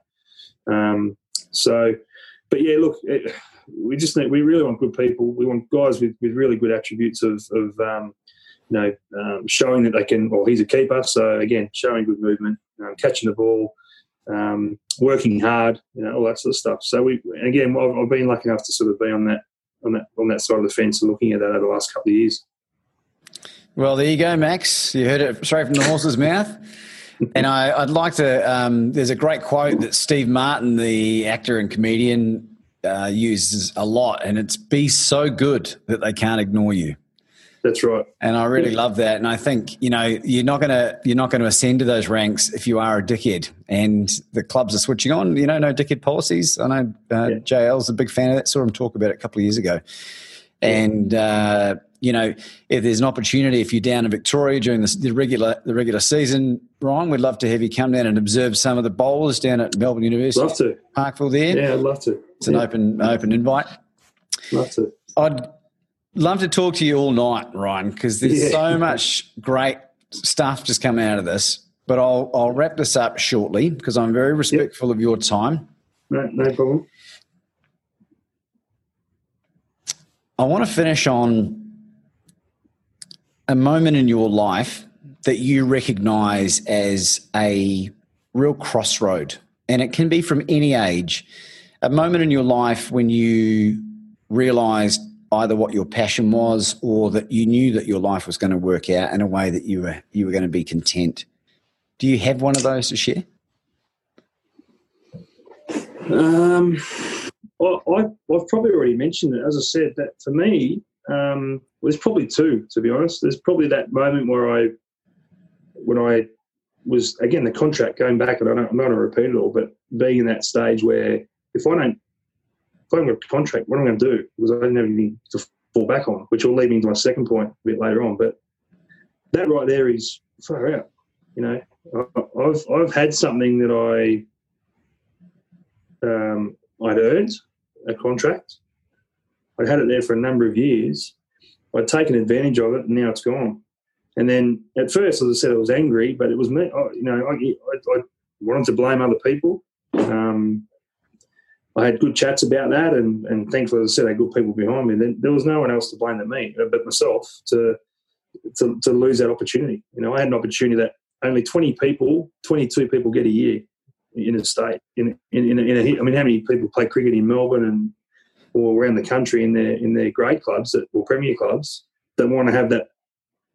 Um, so, but yeah, look, it, we just need, we really want good people. We want guys with, with really good attributes of, of um, you know, um, showing that they can. Well, he's a keeper, so again, showing good movement, um, catching the ball, um, working hard, you know, all that sort of stuff. So we again, I've, I've, been lucky enough to sort of be on that on that on that side of the fence and looking at that over the last couple of years. Well, there you go, Max. You heard it straight from the horse's *laughs* mouth. And I, would like to. Um, there's a great quote that Steve Martin, the actor and comedian, uh, uses a lot, and it's "Be so good that they can't ignore you." That's right. And I really love that. And I think you know you're not going to you're not going to ascend to those ranks if you are a dickhead. And the clubs are switching on. You know, no dickhead policies. I know uh, yeah. JL's a big fan of that. Saw him talk about it a couple of years ago. And uh, you know, if there's an opportunity, if you're down in Victoria during the, the, regular the regular season, Ryan, we'd love to have you come down and observe some of the bowlers down at Melbourne University. Love to. Parkville there. Yeah, I'd love to. It's an yeah. open open invite. Love to. I'd love to talk to you all night, Ryan, because there's yeah. so much great stuff just coming out of this. But I'll I'll wrap this up shortly because I'm very respectful yep. of your time. No, no problem. I want to finish on a moment in your life that you recognize as a real crossroad. And it can be from any age. A moment in your life when you realized either what your passion was or that you knew that your life was going to work out in a way that you were you were going to be content. Do you have one of those to share? Um, well, I, have probably already mentioned it. As I said, that for me, um, well, there's probably two, to be honest. There's probably that moment where I, when I was again the contract going back, and I am not going to repeat it all, but being in that stage where if I don't, if I don't get a contract, what am I going to do? Because I don't have anything to fall back on, which will lead me to my second point a bit later on. But that right there is far out. You know, I've I've had something that I um, I'd earned a contract. I'd had it there for a number of years. I'd taken advantage of it, and now it's gone. And then at first, as I said, I was angry, but it was me. I, you know, I, I, I, wanted to blame other people. Um, I had good chats about that, and, and thankfully, as I said, I had good people behind me. Then there was no one else to blame than me, uh, but myself to, to to lose that opportunity. You know, I had an opportunity that only twenty people, twenty two people get a year in a state. In in, in, a, in a, I mean, how many people play cricket in Melbourne and or around the country in their in their grade clubs that, or premier clubs that want to have that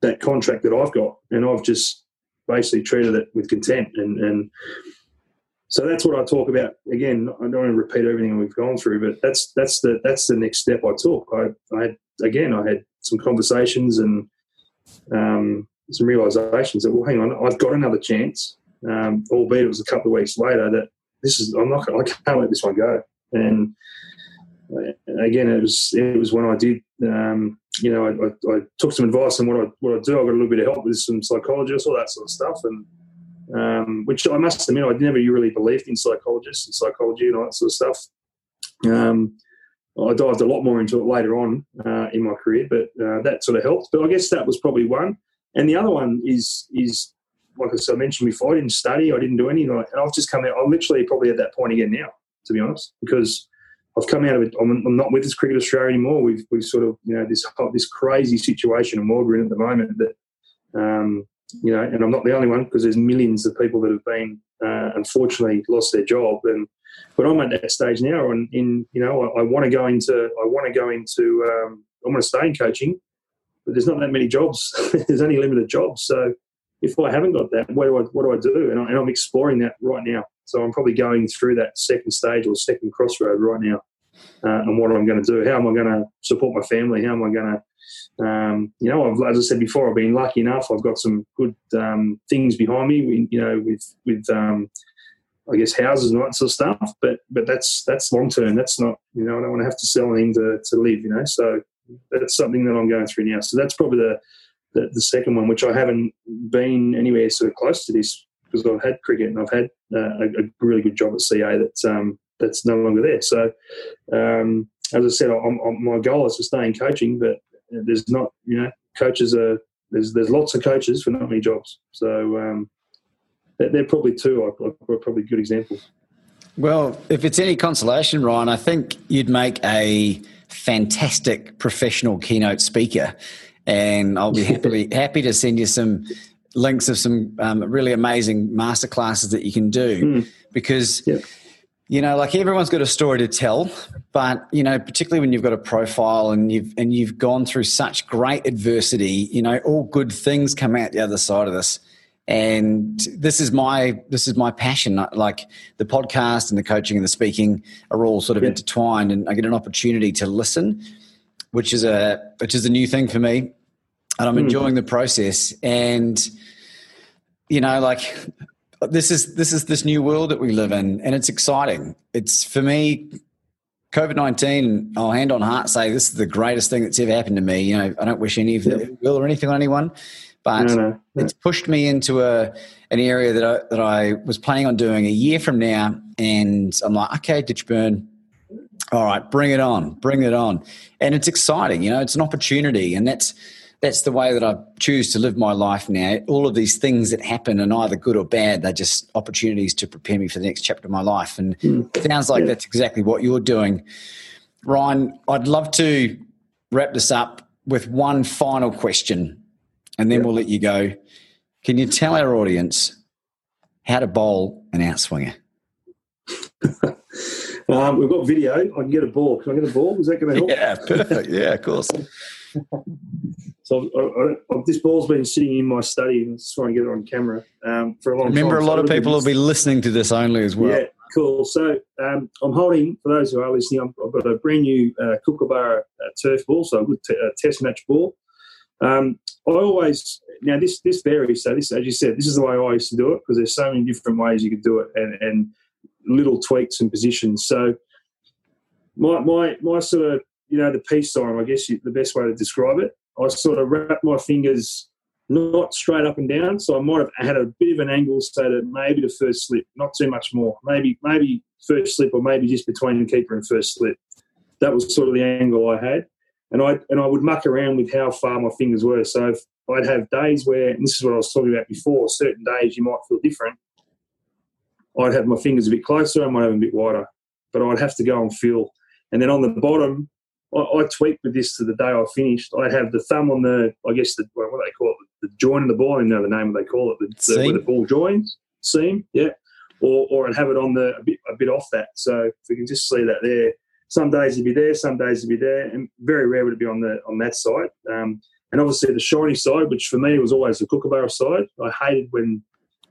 that contract that I've got, and I've just basically treated it with contempt. And, and so that's what I talk about. Again, I don't want to repeat everything we've gone through, but that's that's the that's the next step I took. I, I had again, I had some conversations and um, some realizations that well, hang on, I've got another chance. Um, albeit it was a couple of weeks later that this is I'm not I can't let this one go. And again, it was it was when I did. Um, you know, I, I, I, took some advice on what I what I do. I got a little bit of help with some psychologists, all that sort of stuff, and um, which I must admit, I never really believed in psychologists and psychology and all that sort of stuff. Um, I dived a lot more into it later on uh, in my career, but uh, that sort of helped. But I guess that was probably one. And the other one is is like I mentioned before, I didn't study, I didn't do anything, and I've just come out. I'm literally probably at that point again now, to be honest, because I've come out of it. I'm, I'm not with this Cricket Australia anymore. We've we've sort of you know this this crazy situation in world we're at the moment that um, you know, and I'm not the only one because there's millions of people that have been uh, unfortunately lost their job and but I'm at that stage now, and in you know, I, I want to go into, I want to go into, um, I want to stay in coaching, but there's not that many jobs. *laughs* there's only limited jobs. So if I haven't got that, what do I, what do I do? And, I, I'm exploring that right now. So I'm probably going through that second stage or second crossroad right now, uh, and what I'm going to do. How am I going to support my family? How am I going to um, you know, I've, as I said before, I've been lucky enough. I've got some good um, things behind me. You know, with with um, I guess houses and all that sort of stuff. But but that's that's long term. That's not you know I don't want to have to sell anything to, to live. You know, so that's something that I'm going through now. So that's probably the the, the second one, which I haven't been anywhere sort of close to this because I've had cricket and I've had uh, a, a, really good job at CA that's um, that's no longer there. So um, as I said, I'm, I'm, my goal is to stay in coaching, but there's not you know coaches are there's there's lots of coaches for not many jobs. So um, they're probably two are probably good examples. Well, if it's any consolation, Ryan, I think you'd make a fantastic professional keynote speaker, and I'll be *laughs* happily happy to send you some links of some um, really amazing masterclasses that you can do mm. because. Yep. You know, like everyone's got a story to tell, but you know, particularly when you've got a profile and you've and you've gone through such great adversity, you know, all good things come out the other side of this and this is my this is my passion like the podcast and the coaching and the speaking are all sort of yeah. intertwined and i get an opportunity to listen which is a which is a new thing for me and i'm mm. enjoying the process and you know like this is this is this new world that we live in and it's exciting. It's for me covid-19 i'll hand on heart say this is the greatest thing that's ever happened to me. You know i don't wish any of it will or anything on anyone but no, no, no. it's pushed me into a an area that I, that I was planning on doing a year from now, and I'm like, okay, Ditchburn, all right, bring it on, bring it on, and it's exciting, you know, it's an opportunity, and that's that's the way that I choose to live my life now. All of these things that happen are either good or bad; they're just opportunities to prepare me for the next chapter of my life, and mm. it sounds like yeah. that's exactly what you're doing, Ryan. I'd love to wrap this up with one final question and then yep. we'll let you go. Can you tell our audience how to bowl an outswinger? *laughs* um, we've got video. I can get a ball. Can I get a ball? Is that going to help? Yeah, perfect. Yeah, of course. *laughs* so I, I, this ball's been sitting in my study. Just trying to get it on camera um, for a long Remember, time. Remember, a lot so of people will be listening to this only as well. Yeah, cool. So um, I'm holding, for those who are listening, I've got a brand new uh, Kookaburra uh, turf ball, so a good t- uh, test match ball. Um, I always now this this varies. So this, as you said, this is the way I used to do it because there's so many different ways you could do it, and, and little tweaks and positions. So my my my sort of you know the peace sign, I guess the best way to describe it. I sort of wrapped my fingers not straight up and down, so I might have had a bit of an angle so that maybe the first slip, not too much more, maybe maybe first slip or maybe just between keeper and first slip. That was sort of the angle I had and I and I would muck around with how far my fingers were. So I'd have days where, and this is what I was talking about before, certain days you might feel different. I'd have my fingers a bit closer, I might have them a bit wider, but I'd have to go and feel. And then on the bottom, I, I tweaked with this to the day I finished. I'd have the thumb on the, I guess the what do they call it, the joint of the ball. I don't know the name they call it, the, the, where the ball joins, seam, yeah. Or, or I'd have it on the a bit a bit off that. So if we can just see that there, some days you'd be there, some days you'd be there, and very rare would it be on the on that side. Um, and obviously the shiny side, which for me was always the Kookaburra side. I hated when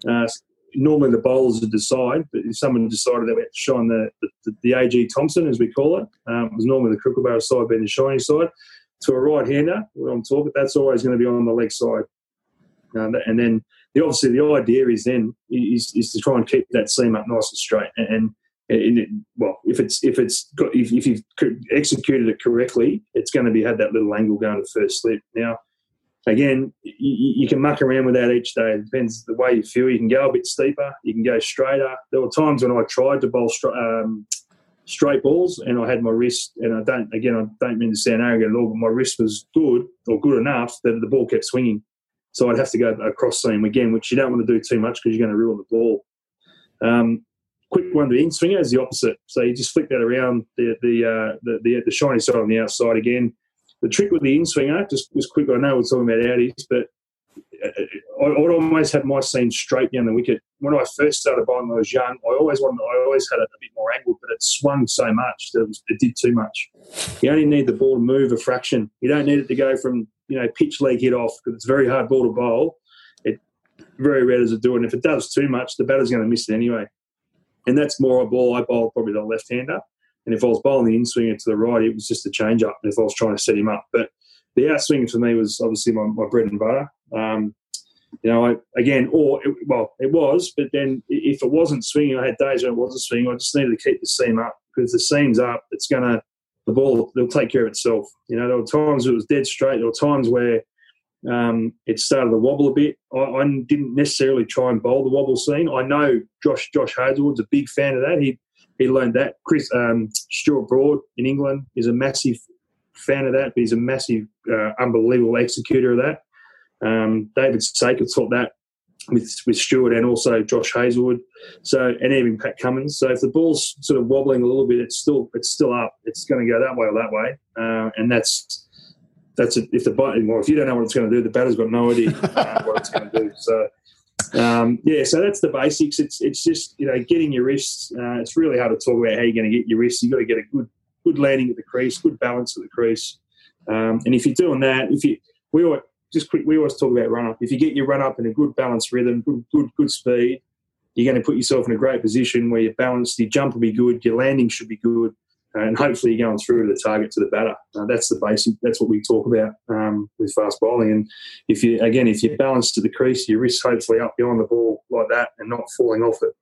uh, normally the bowlers would decide, but if someone decided they were to shine the, the, the AG Thompson, as we call it, um, it was normally the Kookaburra side being the shiny side. To a right hander, what I'm talking, that's always going to be on the leg side. Uh, and then the obviously the idea is then is, is to try and keep that seam up nice and straight. And, and it, well, if it's if it's got, if, if you've executed it correctly, it's going to be had that little angle going to first slip. Now, again, you, you, can muck around with that each day. It depends the way you feel. You can go a bit steeper. You can go straighter. There were times when I tried to bowl um, straight balls, and I had my wrist. And I don't, again, I don't mean to sound arrogant at all, but my wrist was good or good enough that the ball kept swinging. So I'd have to go across seam again, which you don't want to do too much because you're going to ruin the ball. Um, quick one to in swinger is the opposite. So you just flick that around the the, uh, the, the the shiny side on the outside again the trick with the in swinger, just was quick. I know we're talking about outies, but uh, uh, I, would always have my seam straight down the wicket. When I first started bowling, I was young, I always wanted, I always had it a bit more angled, but it swung so much that it, was, it did too much. You only need the ball to move a fraction. You don't need it to go from you know pitch leg hit off because it's a very hard ball to bowl. It very rare does it do. And if it does too much, the batter's going to miss it anyway. And that's more a ball I bowl probably the left hander. And if I was bowling the in swinger to the right, it was just a change up. If I was trying to set him up, but the out swinger for me was obviously my, my bread and butter. Um, you know, I, again, or it, well, it was, but then if it wasn't swinging, I had days when it wasn't swinging. I just needed to keep the seam up because the seam's up. It's gonna the ball it'll take care of itself. You know, there were times it was dead straight. There were times where um, it started to wobble a bit. I, I, didn't necessarily try and bowl the wobble seam. I know Josh Josh Hazlewood's a big fan of that. He he learned that. Chris um, Stuart Broad in England is a massive fan of that, but he's a massive, uh, unbelievable executor of that. Um, David Saker taught that with with Stuart and also Josh Hazlewood. So and even Pat Cummins. So if the ball's sort of wobbling a little bit, it's still it's still up. It's going to go that way or that way, uh, and that's that's a, if the well, if you don't know what it's going to do, the batter's got no idea uh, what it's going to do. So um, yeah, so that's the basics. It's it's just you know getting your wrists. Uh, it's really hard to talk about how you're going to get your wrists. You've got to get a good good landing at the crease, good balance at the crease. Um, and if you're doing that, if you we always just quick, we always talk about run up. If you get your run up in a good balanced rhythm, good good good speed, you're going to put yourself in a great position where you're balanced. Your jump will be good. Your landing should be good and hopefully going through the target to the batter. Uh, that's the basic. That's what we talk about um, with fast bowling. And if you again, if you're balanced to the crease, your wrist hopefully up behind the ball like that and not falling off it.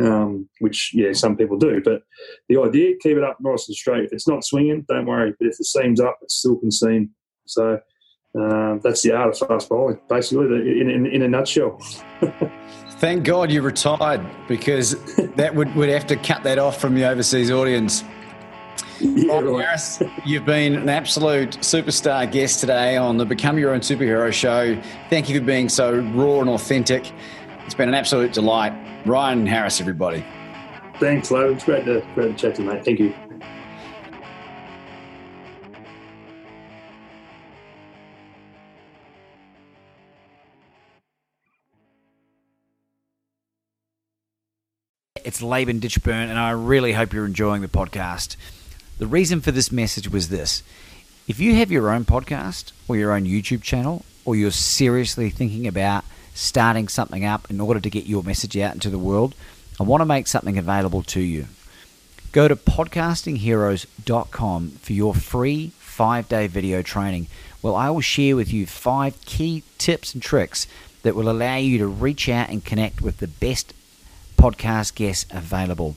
Um, which yeah, some people do. But the idea, keep it up nice and straight. If it's not swinging, don't worry. But if the seam's up, it still can seam. So uh, that's the art of fast bowling, basically, in, in, in a nutshell. *laughs* Thank God you retired because that would, would have to cut that off from the overseas audience. Yeah, right. Harris, you've been an absolute superstar guest today on the Become Your Own Superhero show. Thank you for being so raw and authentic. It's been an absolute delight. Ryan Harris, everybody. Thanks, Laban. It's great to, great to chat to you, mate. Thank you. It's Laban Ditchburn, and I really hope you're enjoying the podcast. The reason for this message was this if you have your own podcast or your own YouTube channel, or you're seriously thinking about starting something up in order to get your message out into the world, I want to make something available to you. Go to podcastingheroes.com for your free five day video training. Well, I will share with you five key tips and tricks that will allow you to reach out and connect with the best podcast guests available